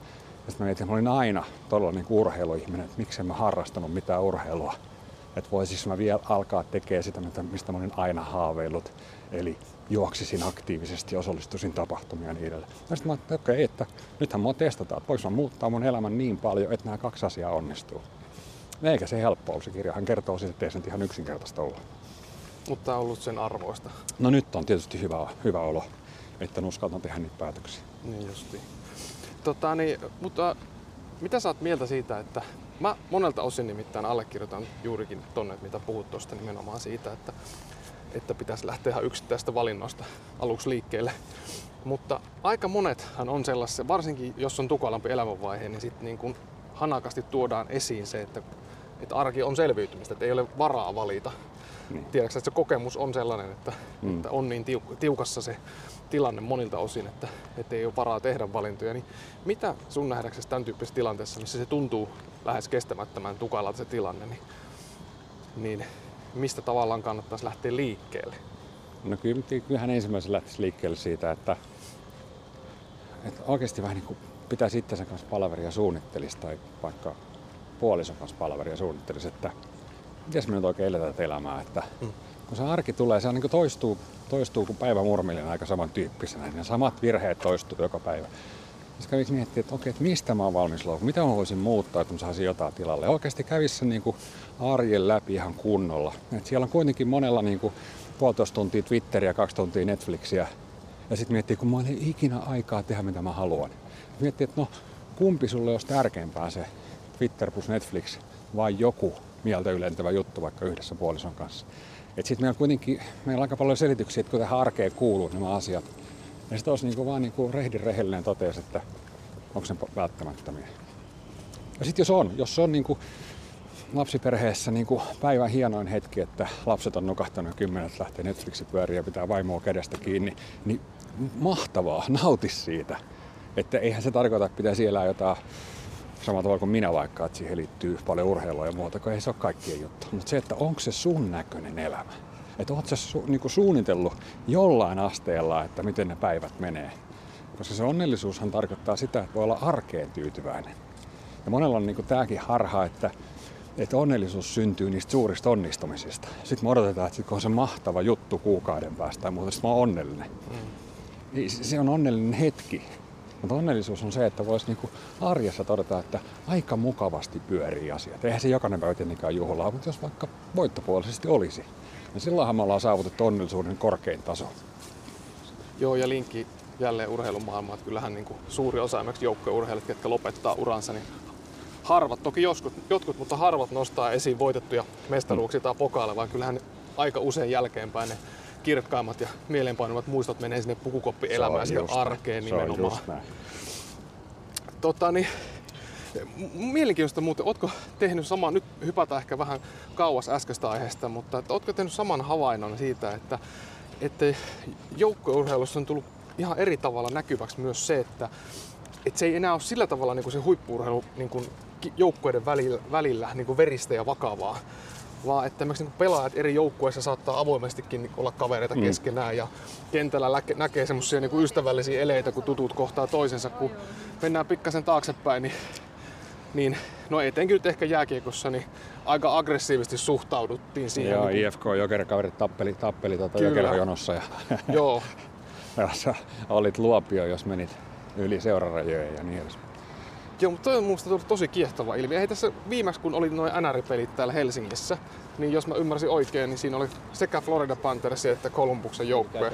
Ja sitten mä mietin, että mä olin aina todella niin urheiluihminen, että miksi en mä harrastanut mitään urheilua. Että voisis mä vielä alkaa tekemään sitä, mistä mä olin aina haaveillut. Eli juoksisin aktiivisesti, osallistuisin tapahtumia ja niin edelleen. Ja sitten mä ajattelin, että okei, että nythän mua testataan, että voisi muuttaa mun elämän niin paljon, että nämä kaksi asiaa onnistuu. Eikä se helppo ole se kirja. Hän kertoo siis, että ei se ihan yksinkertaista olla. Mutta on ollut sen arvoista. No nyt on tietysti hyvä, hyvä olo, että uskaltan tehdä niitä päätöksiä. Niin justi. Tota, niin, mutta mitä sä oot mieltä siitä, että mä monelta osin nimittäin allekirjoitan juurikin tonne, mitä puhut tuosta nimenomaan siitä, että että pitäisi lähteä ihan yksittäistä valinnoista aluksi liikkeelle. Mutta aika monethan on sellaisia, varsinkin jos on tukalampi elämänvaihe, niin sitten niin kun hanakasti tuodaan esiin se, että, että arki on selviytymistä, että ei ole varaa valita. Niin. Tiedätkö, että se kokemus on sellainen, että, mm. että on niin tiukassa se tilanne monilta osin, että, että ei ole varaa tehdä valintoja. Niin mitä sun nähdäksesi tämän tyyppisessä tilanteessa, missä se tuntuu lähes kestämättömän tukalalta se tilanne, niin, niin mistä tavallaan kannattaisi lähteä liikkeelle? No kyllä, kyllähän ensimmäisenä lähtisi liikkeelle siitä, että, että oikeasti vähän niin kuin pitäisi itsensä kanssa palaveria suunnittelisi tai vaikka puolison kanssa palaveria suunnittelisi, että miten me nyt oikein eletään tätä elämää, että mm. Kun se arki tulee, se on niin toistuu, toistuu kuin päivä murmillinen aika samantyyppisenä, ne samat virheet toistuu joka päivä. Sitten kävisi miettiä, että okei, että mistä mä oon valmis luopumaan, mitä mä voisin muuttaa, että mä saisin jotain tilalle. Oikeasti kävisi sen niin arjen läpi ihan kunnolla. Et siellä on kuitenkin monella niin kuin puolitoista tuntia Twitteriä, kaksi tuntia Netflixiä. Ja sitten miettii, kun mä ei ikinä aikaa tehdä mitä mä haluan. Miettii, että no kumpi sulle olisi tärkeämpää se Twitter plus Netflix vai joku mieltä ylentävä juttu vaikka yhdessä puolison kanssa. Sitten meillä kuitenkin meillä on aika paljon selityksiä, että kun tähän arkeen kuuluu nämä asiat. Ja sitten olisi niinku vaan niinku rehdin rehellinen toteus, että onko se välttämättömiä. Ja sitten jos on, jos on niinku lapsiperheessä niinku päivän hienoin hetki, että lapset on nukahtanut kymmenet lähtee Netflixi pyöriä ja pitää vaimoa kädestä kiinni, niin mahtavaa, nauti siitä. Että eihän se tarkoita, että pitäisi elää jotain samalla tavalla kuin minä vaikka, että siihen liittyy paljon urheilua ja muuta, kun ei se ole kaikkien juttu. Mutta se, että onko se sun näköinen elämä. Että oot sä su, niinku suunnitellut jollain asteella, että miten ne päivät menee. Koska se onnellisuushan tarkoittaa sitä, että voi olla arkeen tyytyväinen. Ja monella on niinku tämäkin harha, että, että onnellisuus syntyy niistä suurista onnistumisista. Sitten me odotetaan, että sit kun on se mahtava juttu kuukauden päästä tai muuta, sitten mä oon onnellinen. Mm. Se on onnellinen hetki, mutta onnellisuus on se, että voisi niinku arjessa todeta, että aika mukavasti pyörii asiat. Eihän se jokainen päivä tietenkään juhlaa, mutta jos vaikka voittopuolisesti olisi, niin silloinhan me ollaan saavutettu onnellisuuden korkein taso. Joo, ja linkki jälleen urheilumaailmaan, että kyllähän niin kuin suuri osa esimerkiksi joukkueurheilijat, jotka lopettaa uransa, niin harvat, toki joskus, jotkut, mutta harvat nostaa esiin voitettuja mestaruuksia tai pokaaleja, vaan kyllähän aika usein jälkeenpäin ne kirkkaimmat ja mieleenpainuvat muistot menee sinne pukukoppielämään ja arkeen nimenomaan. Tota, niin, mielenkiintoista muuten, ootko tehnyt saman, nyt hypätään ehkä vähän kauas äskeistä aiheesta, mutta että ootko tehnyt saman havainnon siitä, että, että joukkueurheilussa on tullut ihan eri tavalla näkyväksi myös se, että, että se ei enää ole sillä tavalla niin kuin se huippuurheilu niin kuin joukkueiden välillä, välillä niin kuin veristä ja vakavaa, vaan että niin pelaajat eri joukkueissa saattaa avoimestikin niin olla kavereita mm. keskenään ja kentällä läke, näkee semmoisia niin ystävällisiä eleitä, kun tutut kohtaa toisensa. Kun mennään pikkasen taaksepäin, niin, niin no etenkin nyt ehkä jääkiekossa, niin aika aggressiivisesti suhtauduttiin siihen. Joo, niin IFK Jokerikaverit tappeli, tappeli tuota Jokerajonossa ja Joo. olit luopio, jos menit yli seurarajoja ja niin edespäin. Joo, mutta toi on minusta tullut tosi kiehtova ilmiö. Ei tässä viimeksi, kun oli noin NR-pelit täällä Helsingissä, niin jos mä ymmärsin oikein, niin siinä oli sekä Florida Panthers että Columbuksen joukkue.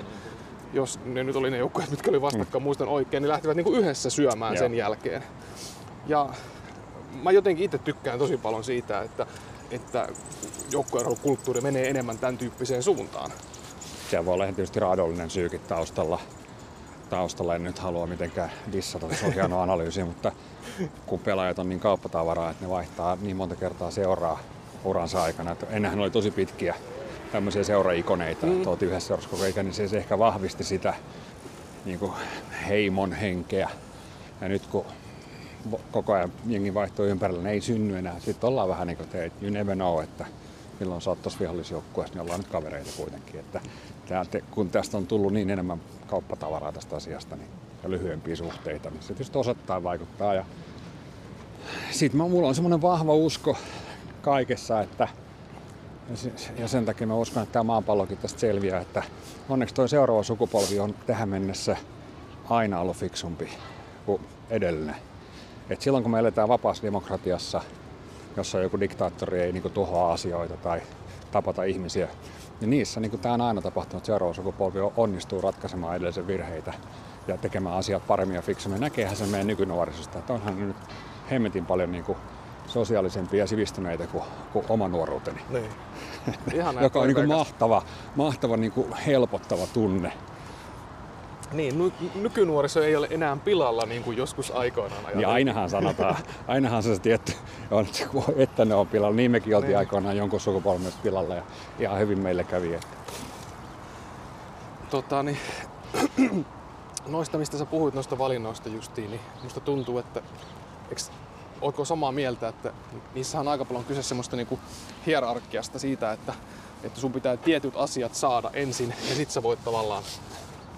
Jos ne nyt oli ne joukkueet, mitkä oli vastakkain, mm. muistan oikein, niin lähtivät niinku yhdessä syömään Joo. sen jälkeen. Ja mä jotenkin itse tykkään tosi paljon siitä, että, että kulttuuri menee enemmän tämän tyyppiseen suuntaan. Siellä voi olla tietysti raadollinen syykin taustalla taustalla. En nyt halua mitenkään dissata, se on hieno analyysi, mutta kun pelaajat on niin kauppatavaraa, että ne vaihtaa niin monta kertaa seuraa uransa aikana. Että ennenhän oli tosi pitkiä tämmöisiä seuraikoneita, mm. että oltiin yhdessä seurassa koko ikä, niin se, se ehkä vahvisti sitä niin kuin heimon henkeä. Ja nyt kun koko ajan jengi vaihtuu ympärillä, niin ei synny enää. Sitten ollaan vähän niin kuin, että you never know, että milloin sä oot tuossa vihollisjoukkueessa, niin ollaan nyt kavereita kuitenkin. Että kun tästä on tullut niin enemmän kauppatavaraa tästä asiasta niin, ja lyhyempiä suhteita, niin se tietysti osattain vaikuttaa. Ja sitten mulla on semmoinen vahva usko kaikessa, että ja sen takia mä uskon, että tämä maapallokin tästä selviää, että onneksi tuo seuraava sukupolvi on tähän mennessä aina ollut fiksumpi kuin edellinen. Et silloin kun me eletään vapaassa demokratiassa, jossa joku diktaattori ei niin tuhoa asioita tai tapata ihmisiä, niin niissä niin tämä on aina tapahtunut, seuraava sukupolvi onnistuu ratkaisemaan edellisen virheitä ja tekemään asiat paremmin ja fiksummin. Näkeehän se meidän nykynuorisosta, että onhan nyt hemmetin paljon niin kuin sosiaalisempia ja sivistyneitä kuin, kuin oma nuoruuteni. Niin. Joka on niin kuin mahtava, mahtava niin kuin helpottava tunne. Niin, nykynuoriso ei ole enää pilalla niin kuin joskus aikoinaan ajateltiin. Niin ainahan sanotaan, ainahan se tietty on, että ne on pilalla. Niin mekin oltiin niin. aikoinaan jonkun sukupolven pilalla ja ihan hyvin meille kävi. Että. Tota, niin, noista, mistä sä puhuit noista valinnoista justiin, niin musta tuntuu, että eks, ootko samaa mieltä, että niissä on aika paljon kyse semmoista niinku hierarkiasta siitä, että, että sun pitää tietyt asiat saada ensin ja sit sä voit tavallaan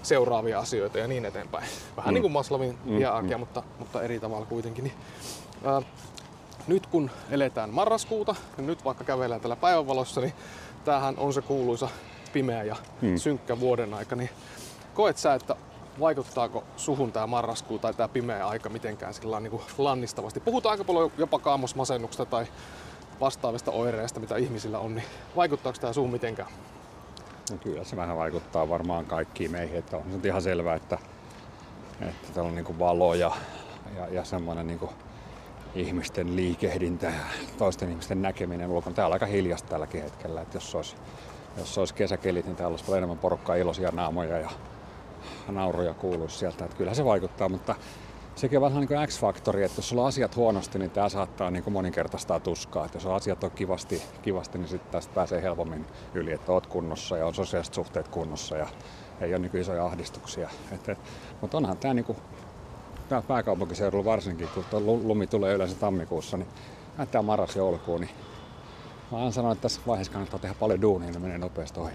seuraavia asioita ja niin eteenpäin. Vähän mm. niin kuin Maslovin mm. hierarkia, mm. mutta, mutta eri tavalla kuitenkin. Niin, ää, nyt kun eletään marraskuuta ja nyt vaikka kävellään tällä päivänvalossa, niin tämähän on se kuuluisa pimeä ja mm. synkkä vuoden aika. Niin koet sä, että vaikuttaako suhun tämä marraskuu tai tämä pimeä aika mitenkään sillä niin kuin lannistavasti? Puhutaan aika paljon jopa kaamosmasennuksesta tai vastaavista oireista, mitä ihmisillä on, niin vaikuttaako tämä suhun mitenkään? Kyllä se vähän vaikuttaa varmaan kaikkiin meihin, että on se ihan selvää, että, että täällä on niin valo ja ja, ja semmoinen niin ihmisten liikehdintä ja toisten ihmisten näkeminen ulkona. Täällä on aika hiljasta tälläkin hetkellä, että jos olisi, jos olisi kesäkelit, niin täällä olisi paljon enemmän porukkaa, iloisia naamoja ja nauruja kuuluisi sieltä. Että kyllä se vaikuttaa, mutta sekin on vähän niin kuin X-faktori, että jos sulla on asiat huonosti, niin tämä saattaa niin kuin moninkertaistaa tuskaa. Että jos asiat on kivasti, kivasti niin sitten tästä pääsee helpommin yli, että oot kunnossa ja on sosiaaliset suhteet kunnossa ja ei ole niin kuin isoja ahdistuksia. Et, et, mutta onhan tämä niin kuin, tää pääkaupunkiseudulla varsinkin, kun lumi tulee yleensä tammikuussa, niin näyttää marras-joulukuun, niin mä oon sanonut, että tässä vaiheessa kannattaa tehdä paljon duunia, niin menee nopeasti ohi.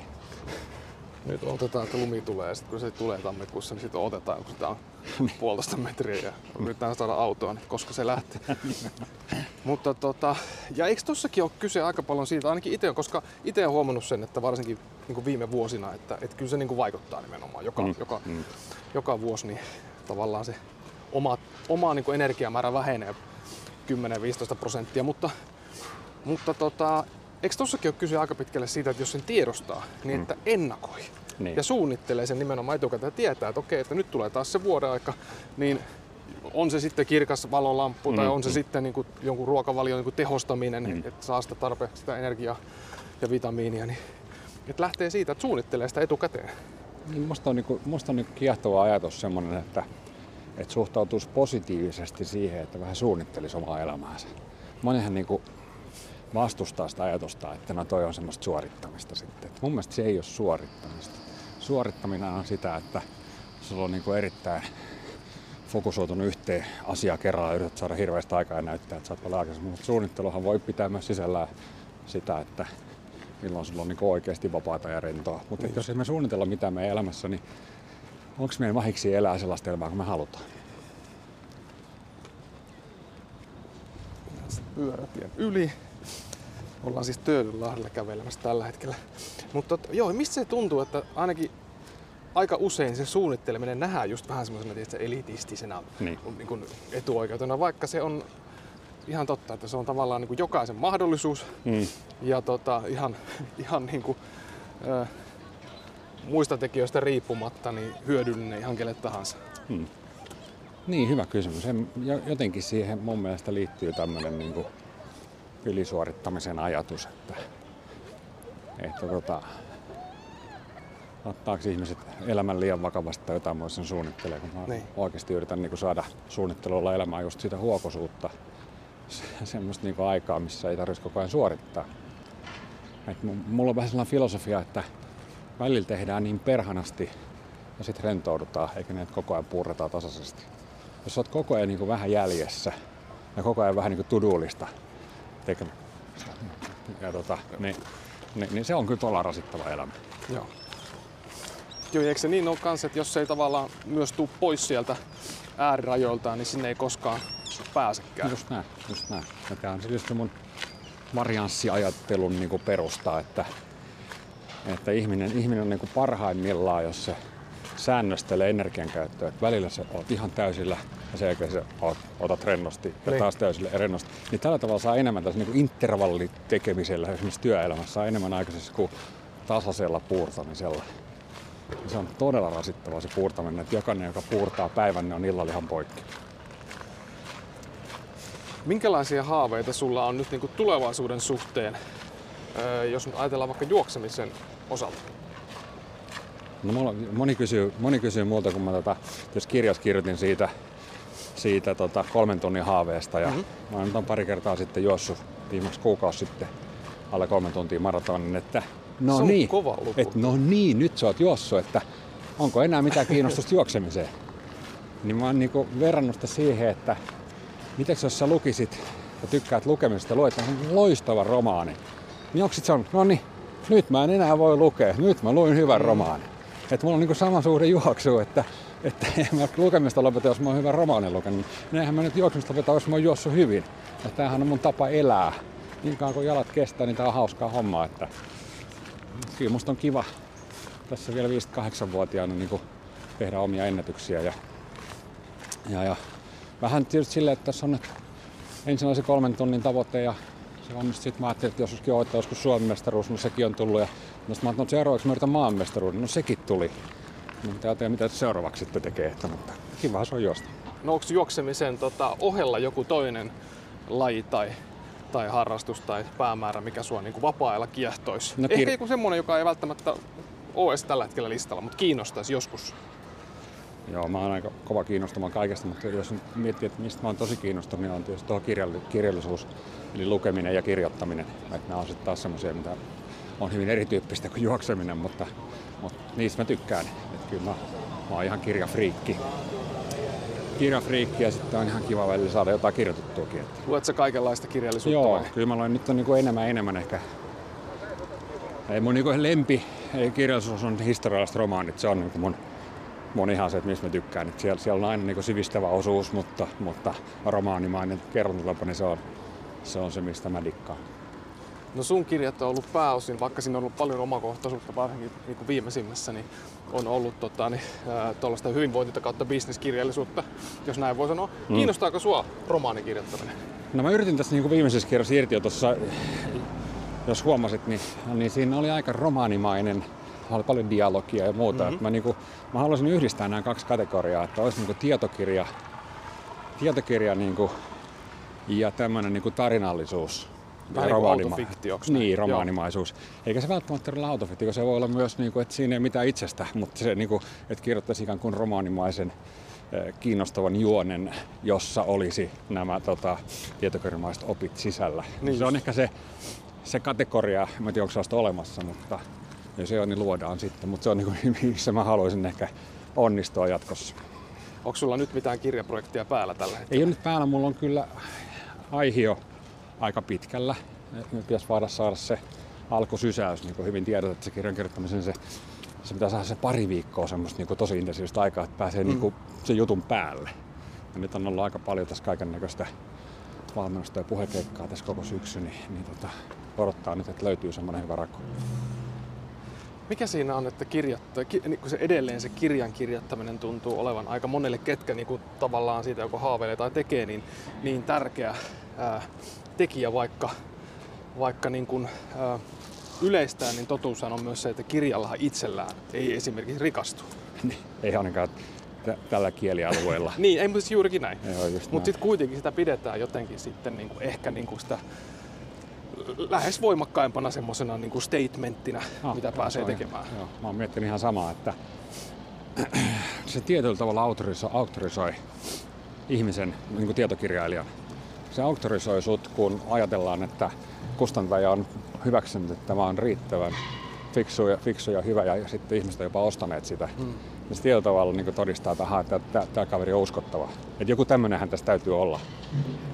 Nyt otetaan, että lumi tulee sitten kun se tulee tammikuussa, niin sitten otetaan, kun sitä on puolitoista metriä ja yritetään saada autoa, niin koska se lähtee. Mutta tota, ja eikö tossakin ole kyse aika paljon siitä, ainakin itse koska itse olen huomannut sen, että varsinkin niin kuin viime vuosina, että, että kyllä se niin kuin vaikuttaa nimenomaan joka, mm. joka, mm. joka vuosi, niin tavallaan se oma, oma niin kuin energiamäärä vähenee 10-15 prosenttia, mutta, mutta tota, eikö tossakin ole kyse aika pitkälle siitä, että jos sen tiedostaa, niin mm. että ennakoi niin. ja suunnittelee sen nimenomaan etukäteen ja tietää, että okei, että nyt tulee taas se vuoden aika, niin on se sitten kirkas valolamppu mm, tai on se mm. sitten niin kuin jonkun ruokavalion niin tehostaminen, mm. että saa sitä tarpeeksi sitä energiaa ja vitamiinia, niin että lähtee siitä, että suunnittelee sitä etukäteen. Niin musta on, niin kuin, musta on niin kiehtova ajatus semmoinen, että, että suhtautuisi positiivisesti siihen, että vähän suunnittelisi omaa elämäänsä. Monihan niin kuin vastustaa sitä ajatusta, että no toi on semmoista suorittamista sitten. Et mun mielestä se ei ole suorittamista. Suorittaminen on sitä, että sulla on niin kuin erittäin fokusoitunut yhteen asia kerralla ja yrität saada hirveästi aikaa ja näyttää, että sä oot paljon aikaisemmin. Mutta suunnitteluhan voi pitää myös sisällään sitä, että milloin sulla on niin oikeasti vapaata ja rentoa. Mutta niin. jos emme suunnitella mitään meidän elämässä, niin onko meidän vahiksi elää sellaista elämää kuin me halutaan? Pyörätien yli. Ollaan siis Töölönlahdella kävelemässä tällä hetkellä. Mutta joo, mistä se tuntuu, että ainakin aika usein se suunnitteleminen nähdään just vähän semmoisena elitistisena niin. Niin kuin etuoikeutena, vaikka se on ihan totta, että se on tavallaan niin kuin jokaisen mahdollisuus mm. ja tota, ihan, ihan niin kuin, ö, muista tekijöistä riippumatta niin hyödyllinen ihan kelle tahansa. Mm. Niin, hyvä kysymys. Jotenkin siihen mun mielestä liittyy tämmöinen niin kuin ylisuorittamisen ajatus, että, että tota, ottaako ihmiset elämän liian vakavasti tai jotain voi sen suunnittelee, kun mä niin. oikeasti yritän niin kuin saada suunnittelulla elämään just sitä huokosuutta, semmoista niin aikaa, missä ei tarvitsisi koko ajan suorittaa. Et mulla on vähän sellainen filosofia, että välillä tehdään niin perhanasti ja sitten rentoudutaan, eikä ne koko ajan puurretaan tasaisesti. Jos olet koko ajan niin kuin vähän jäljessä ja koko ajan vähän niin kuin tudullista tekemään, ja tota, niin, niin, niin, se on kyllä todella rasittava elämä. Joo. Joo, eikö se niin ole kanssa, että jos ei tavallaan myös tuu pois sieltä äärirajoiltaan, niin sinne ei koskaan pääsekään. Just näin, just näin. Ja tämä on just mun varianssiajattelun niin perusta, että, että ihminen, ihminen on niin parhaimmillaan, jos se säännöstelee energiankäyttöä. Että välillä se oot ihan täysillä ja sen jälkeen se oot, otat rennosti ja niin. taas täysillä ja rennosti. Niin tällä tavalla saa enemmän tässä niin intervallitekemisellä esimerkiksi työelämässä saa enemmän aikaisessa kuin tasaisella puurtamisella. Ja se on todella rasittavaa se puurtaminen, että jokainen, joka puurtaa päivän, niin on illalla ihan poikki. Minkälaisia haaveita sulla on nyt niin kuin tulevaisuuden suhteen, jos ajatellaan vaikka juoksemisen osalta? No, mulla, moni, kysyy, moni kysyy multa, kun mä tota, jos kirjas kirjoitin siitä, siitä tota, kolmen tunnin haaveesta. Ja mm-hmm. Mä nyt on pari kertaa sitten juossut viimeksi kuukausi sitten alle kolmen tuntia maratonin, että no se on niin, kova luku. Et, no niin, nyt sä oot juossut, että onko enää mitään kiinnostusta juoksemiseen. Niin mä oon niinku verrannut sitä siihen, että miten jos sä lukisit ja tykkäät lukemisesta, luet loistava romaani, niin onko sit se on, no niin, nyt mä en enää voi lukea, nyt mä luin hyvän mm. Että mulla on niinku sama suhde juoksu, että, että en mä lukemista lopeta, jos mä oon hyvän romaanin lukenut. Niin eihän mä nyt juoksumista lopeta, jos mä oon juossut hyvin. Ja tämähän on mun tapa elää. Niin kauan kun jalat kestää, niin tää on hauskaa hommaa. Että kyllä musta on kiva tässä vielä 5-8-vuotiaana niin tehdä omia ennätyksiä. Ja, ja, ja vähän tietysti silleen, että tässä on ensin se kolmen tunnin tavoite ja se onnistui. Sitten mä ajattelin, että joskus että joskus Suomen mestaruus, no sekin on tullut. Ja no sitten mä ajattelin, että seuraavaksi mä yritän maanmestaruuden, no sekin tuli. Niin täytyy mitä seuraavaksi sitten tekee, että, mutta kiva se on juosta. No onko juoksemisen tota, ohella joku toinen laji tai, tai harrastus tai päämäärä, mikä sua niin kuin vapaa-ajalla kiehtoisi? No, Ehkä kir- joku semmoinen, joka ei välttämättä ole edes tällä hetkellä listalla, mutta kiinnostaisi joskus. Joo, mä oon aika kova kiinnostumaan kaikesta, mutta jos miettii, että mistä mä oon tosi kiinnostunut, niin on tietysti tuo kirjalli- kirjallisuus, eli lukeminen ja kirjoittaminen. Että nämä on sitten taas semmoisia, mitä on hyvin erityyppistä kuin juokseminen, mutta, mutta niistä mä tykkään. Että kyllä mä, mä oon ihan kirjafriikki. Kirjafriikki ja sitten on ihan kiva välillä saada jotain kirjoitettuakin. Että Luet sä kaikenlaista kirjallisuutta Joo, vai? kyllä mä olen nyt on niin kuin enemmän enemmän ehkä. Ei mun niin lempi ei kirjallisuus on historialliset romaanit, se on niin mun, mun ihan se, että mistä mä tykkään. Et siellä, siellä on aina niin sivistävä osuus, mutta, mutta romaanimainen kerrontatapa, niin se on, se on se, mistä mä dikkaan. No sun kirjat on ollut pääosin, vaikka siinä on ollut paljon omakohtaisuutta, varsinkin niin kuin viimeisimmässä, niin on ollut tota, niin, tuollaista hyvinvointia kautta bisneskirjallisuutta, jos näin voi sanoa. Mm. Kiinnostaako sua romaanikirjoittaminen? No mä yritin tässä niin kuin viimeisessä kirjassa irti jo tuossa, jos huomasit, niin, niin siinä oli aika romaanimainen oli paljon dialogia ja muuta. Mm-hmm. Mä, niinku, mä haluaisin yhdistää nämä kaksi kategoriaa, että olisi niinku tietokirja, tietokirja niinku, ja tämmöinen niinku tarinallisuus. Vähän niin kuin romaanima- autofiktioksi näin? Niin, romaanimaisuus. Eikä se välttämättä ole autofiktio, se voi olla myös, niinku, että siinä ei mitään itsestä, mutta se, niinku, että kirjoittaisi ikään kuin romaanimaisen eh, kiinnostavan juonen, jossa olisi nämä tota, tietokirjamaiset opit sisällä. Niin se on ehkä se, se kategoria, mä en tiedä onko sellaista olemassa, mutta jos se on, niin luodaan sitten. Mutta se on niin kuin, missä mä haluaisin ehkä onnistua jatkossa. Onko sulla nyt mitään kirjaprojektia päällä tällä hetkellä? Ei ole nyt päällä, mulla on kyllä aihio aika pitkällä. Nyt pitäisi voida saada se alkusysäys, niin kuin hyvin tiedät, että se kirjan kirjoittamisen se, se pitää saada se pari viikkoa semmoista niin kuin tosi intensiivistä aikaa, että pääsee mm. niin kuin sen jutun päälle. Ja nyt on ollut aika paljon tässä kaiken näköistä valmennusta ja puhekeikkaa tässä koko syksy, niin, niin tota, odottaa nyt, että löytyy semmoinen hyvä rakko. Mikä siinä on, että kirjoittaa, ki, niin kun se edelleen se kirjan kirjoittaminen tuntuu olevan aika monelle, ketkä niin kuin tavallaan siitä joko haaveilee tai tekee, niin, niin tärkeä ää, tekijä, vaikka, vaikka niin kuin, ää, yleistään, niin totuushan on myös se, että kirjallahan itsellään ei esimerkiksi rikastu. Niin, ei ainakaan t- tällä kielialueella. Niin, ei mutta siis juurikin näin. Mutta sitten kuitenkin sitä pidetään jotenkin sitten niin kuin, ehkä niin kuin sitä lähes voimakkaimpana semmoisena niin kuin statementtina, Ah, mitä pääsee se on- tekemään. Joo, mä oon miettinyt ihan samaa, että se tietyllä tavalla autorisoi, autorisoi ihmisen, niin kuin tietokirjailijan. Se auktorisoi sut, kun ajatellaan, että kustantaja on hyväksynyt, että tämä on riittävän fiksu ja, fiksu ja hyvä, ja sitten ihmiset on jopa ostaneet sitä. Hmm. Ja se tietyllä tavalla niin todistaa, että, aha, että tämä, kaveri on uskottava. Että joku tämmöinenhän tässä täytyy olla.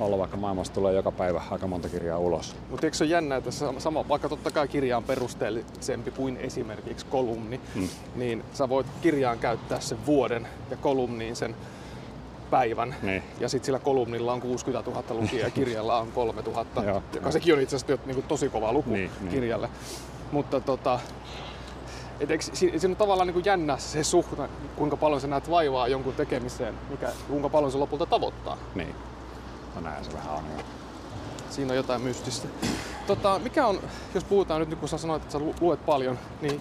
olla, vaikka maailmasta tulee joka päivä aika monta kirjaa ulos. Mutta eikö se ole jännä, että sama- sama, vaikka totta kai kirja on perusteellisempi kuin esimerkiksi kolumni, Mm. niin sä voit kirjaan käyttää sen vuoden ja kolumniin sen päivän. Niin. Ja sitten sillä kolumnilla on 60 000 lukijaa ja kirjalla on 3 000, Joo, joka joo. sekin on itse asiassa niin kuin tosi kova luku Niin, niin. kirjalle. Mutta tota, et eikö, si- siinä on tavallaan niin kuin jännä se suhde, kuinka paljon sä näet vaivaa jonkun tekemiseen, mikä, kuinka paljon se lopulta tavoittaa. Niin. No näin se vähän on. joo. Siinä on jotain mystistä. Tota, mikä on, jos puhutaan nyt, kun sä sanoit, että sä lu- luet paljon, niin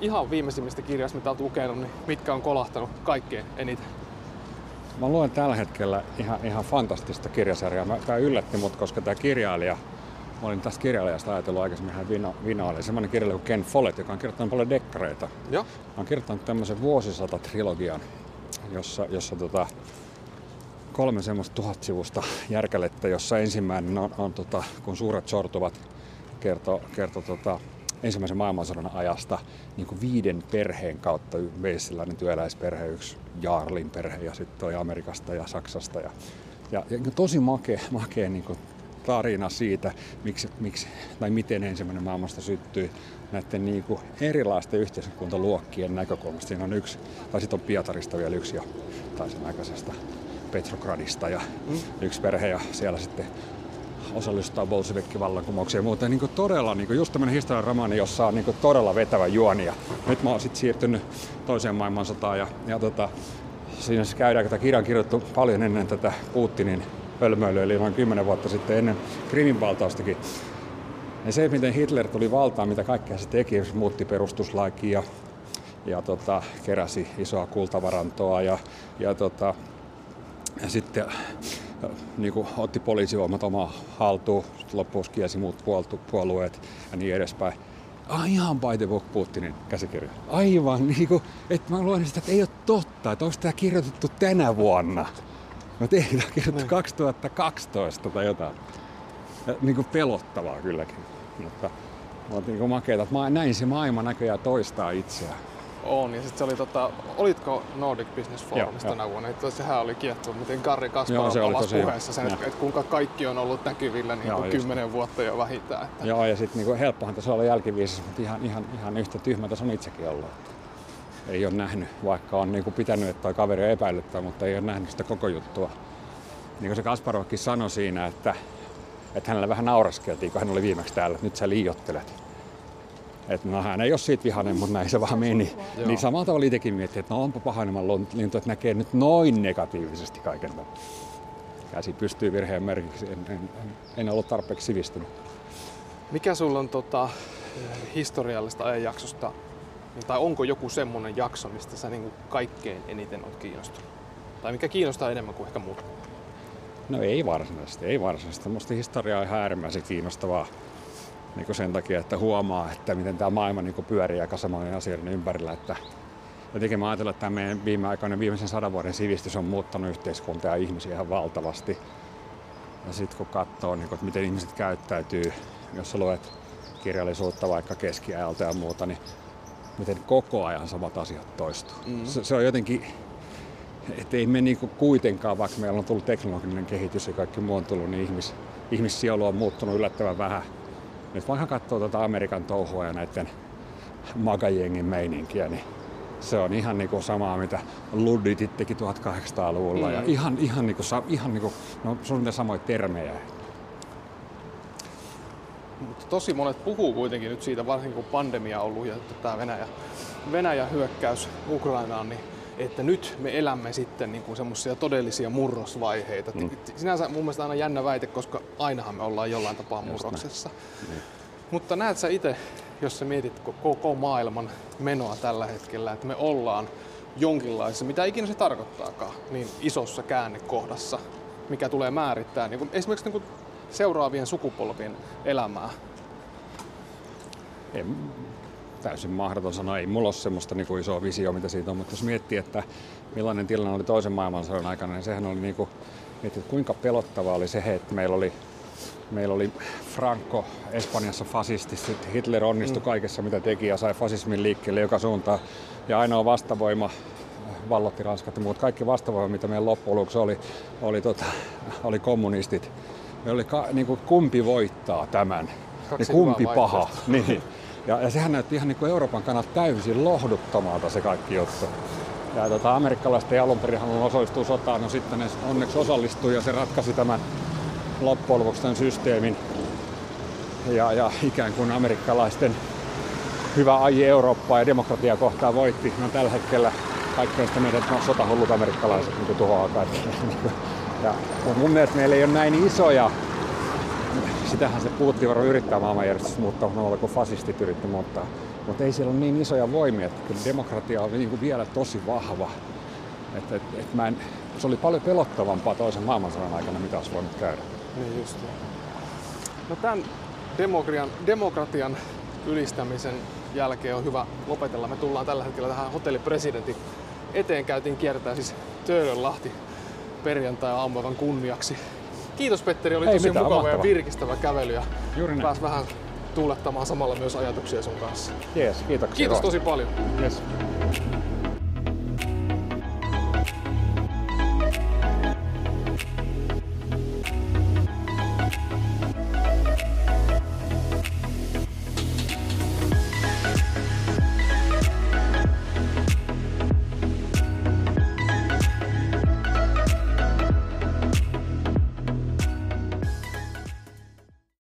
ihan viimeisimmistä kirjasta, mitä olet lukenut, niin mitkä on kolahtanut kaikkein eniten? Mä luen tällä hetkellä ihan, ihan fantastista kirjasarjaa. Tämä yllätti mut, koska tämä kirjailija, mä olin tästä kirjailijasta ajatellut aikaisemmin hän vino, vinoili. Semmoinen kirjailija kuin Ken Follett, joka on kirjoittanut paljon dekkareita. Joo. Mä oon kirjoittanut tämmöisen vuosisata-trilogian, jossa, jossa tota, kolme semmoista tuhatsivusta järkälettä, jossa ensimmäinen on, on tota, kun suuret sortuvat, kertoo, kertoo tota, ensimmäisen maailmansodan ajasta niin kuin viiden perheen kautta veisiläinen työläisperhe, yksi Jaarlin perhe ja sitten toi Amerikasta ja Saksasta. Ja, ja, ja tosi makea, makea niin kuin tarina siitä, miksi, miksi, tai miten ensimmäinen maailmasta syttyi näiden niin kuin erilaisten yhteiskuntaluokkien näkökulmasta. Siinä on yksi, tai sitten on Pietarista vielä yksi jo, tai sen aikaisesta Petrogradista ja mm. yksi perhe ja siellä sitten osallistaa Bolshevik-vallankumoukseen ja muuta. Niin todella niin kuin just tämmöinen historian romaani, jossa on niin todella vetävä juoni. Ja nyt mä oon sitten siirtynyt toiseen maailmansotaan ja, ja tota, siinä se käydään, kun kirja on kirjoitettu paljon ennen tätä Putinin hölmöilyä, eli noin kymmenen vuotta sitten ennen Krimin valtaustakin. Ja se, miten Hitler tuli valtaan, mitä kaikkea se teki, se muutti perustuslakia ja tota, keräsi isoa kultavarantoa ja, ja tota, ja sitten niin kuin otti poliisivoimat omaa haltuun, loppuun kiesi muut puolueet ja niin edespäin. Ah, ihan by the book Putinin käsikirja. Aivan niin kuin, että mä luen sitä, että ei ole totta, että onko tämä kirjoitettu tänä vuonna. Mä tein tämä kirjoitettu 2012 tai jotain. Ja, niin kuin pelottavaa kylläkin. Mutta, mutta niin kuin makeeta, että näin se maailma näköjään toistaa itseään. On, ja sitten se oli tota, olitko Nordic Business Forumissa tänä vuonna? Että sehän oli kiehtova, miten Karri Kasparov avasi puheessa sen, että, että kuinka kaikki on ollut näkyvillä niin kuin kymmenen vuotta jo vähintään. Että... Joo, ja sitten niin helppohan tässä olla jälkiviisas, mutta ihan, ihan, ihan yhtä tyhmä tässä on itsekin ollut. Ei ole nähnyt, vaikka on niin kuin pitänyt, että kaveri on epäilyttävä, mutta ei ole nähnyt sitä koko juttua. Niin kuin se Kasparovkin sanoi siinä, että, että hänellä vähän nauraskeltiin, kun hän oli viimeksi täällä, että nyt sä liiottelet että no hän ei ole siitä vihainen, mutta näin se vaan meni. Joo. Niin samalla tavalla itsekin miettii, että no onpa pahanemman lintu, että näkee nyt noin negatiivisesti kaiken tämän. Käsi pystyy virheen merkiksi, en, en, en ollut tarpeeksi sivistynyt. Mikä sulla on tota, historiallista ajanjaksosta, tai onko joku semmoinen jakso, mistä sä niin kaikkein eniten olet kiinnostunut? Tai mikä kiinnostaa enemmän kuin ehkä muuta? No ei varsinaisesti, ei varsinaisesti. Minusta historia on ihan äärimmäisen kiinnostavaa niin sen takia, että huomaa, että miten tämä maailma niin pyörii aika samojen asioiden ympärillä. Että jotenkin mä ajattelen, että tämä meidän viime aikoina, viimeisen sadan vuoden sivistys on muuttanut yhteiskuntaa ja ihmisiä ihan valtavasti. Ja sitten kun katsoo, niin kuin, että miten ihmiset käyttäytyy, jos sä luet kirjallisuutta vaikka keskiajalta ja muuta, niin miten koko ajan samat asiat toistuu. Mm. Se, se on jotenkin, että ei me niinku kuitenkaan, vaikka meillä on tullut teknologinen kehitys ja kaikki muu on tullut, niin ihmis, ihmissielu on muuttunut yllättävän vähän nyt vaikka katsoo tuota Amerikan touhua ja näiden magajengin meininkiä, niin se on ihan niinku samaa, mitä Ludditit teki 1800-luvulla. Mm. Ja ihan, ihan, niinku, ihan niinku, no, suunnilleen samoja termejä. Mutta tosi monet puhuu kuitenkin nyt siitä, varsinkin kun pandemia on ollut ja tämä Venäjä, Venäjä hyökkäys Ukrainaan, niin että nyt me elämme sitten niin kuin semmoisia todellisia murrosvaiheita. Mm. Sinänsä mun mielestä aina jännä väite, koska ainahan me ollaan jollain tapaa murroksessa. Niin. Mutta näet sä itse, jos sä mietit koko maailman menoa tällä hetkellä, että me ollaan jonkinlaisessa, mitä ikinä se tarkoittaakaan, niin isossa käännekohdassa, mikä tulee määrittää niin kuin esimerkiksi niin kuin seuraavien sukupolvien elämää? En, täysin mahdoton sanoa. Ei mulla ole semmoista niin kuin isoa visioa, mitä siitä on, mutta jos miettii, että millainen tilanne oli toisen maailmansodan aikana, niin sehän oli niin kuin, miettii, että kuinka pelottavaa oli se, että meillä oli, meillä oli Franco Espanjassa fasisti, sitten Hitler onnistui mm. kaikessa mitä teki ja sai fasismin liikkeelle joka suuntaan. Ja ainoa vastavoima vallotti Ranskat ja muut. Kaikki vastavoima, mitä meidän loppujen oli, oli, tota, oli kommunistit. Me oli ka, niin kuin, kumpi voittaa tämän, niin kumpi paha. Niin. Ja, ja sehän näytti ihan niin kuin Euroopan kannalta täysin lohduttomalta se kaikki juttu. Ja tota, amerikkalaiset ei alun perin halunnut osallistua sotaan, no sitten ne onneksi osallistui ja se ratkaisi tämän loppujen lopuksi tämän systeemin. Ja, ja ikään kuin amerikkalaisten hyvä aji Eurooppaa ja demokratia kohtaan voitti. No tällä hetkellä kaikkein sitä mieltä, että no, sotahullut amerikkalaiset niin tuhoaa kaikki. Ja mun mielestä meillä ei ole näin isoja sitähän se Putin varmaan yrittää maailmanjärjestys muuttaa samalla kuin fasistit yritti muuttaa. Mutta ei siellä ole niin isoja voimia, että demokratia on niin kuin vielä tosi vahva. Et, et, et mä en, se oli paljon pelottavampaa toisen maailmansodan aikana, mitä olisi voinut käydä. Niin just. No tämän demokratian, demokratian ylistämisen jälkeen on hyvä lopetella. Me tullaan tällä hetkellä tähän hotellipresidentin eteen. Käytiin kiertää siis Töölönlahti perjantai-aamuavan kunniaksi. Kiitos Petteri, oli Ei tosi mitään, mukava mahtava. ja virkistävä kävely ja Juuri pääs vähän tuulettamaan samalla myös ajatuksia sun kanssa. Yes, kiitoksia. Kiitos tosi paljon. Yes.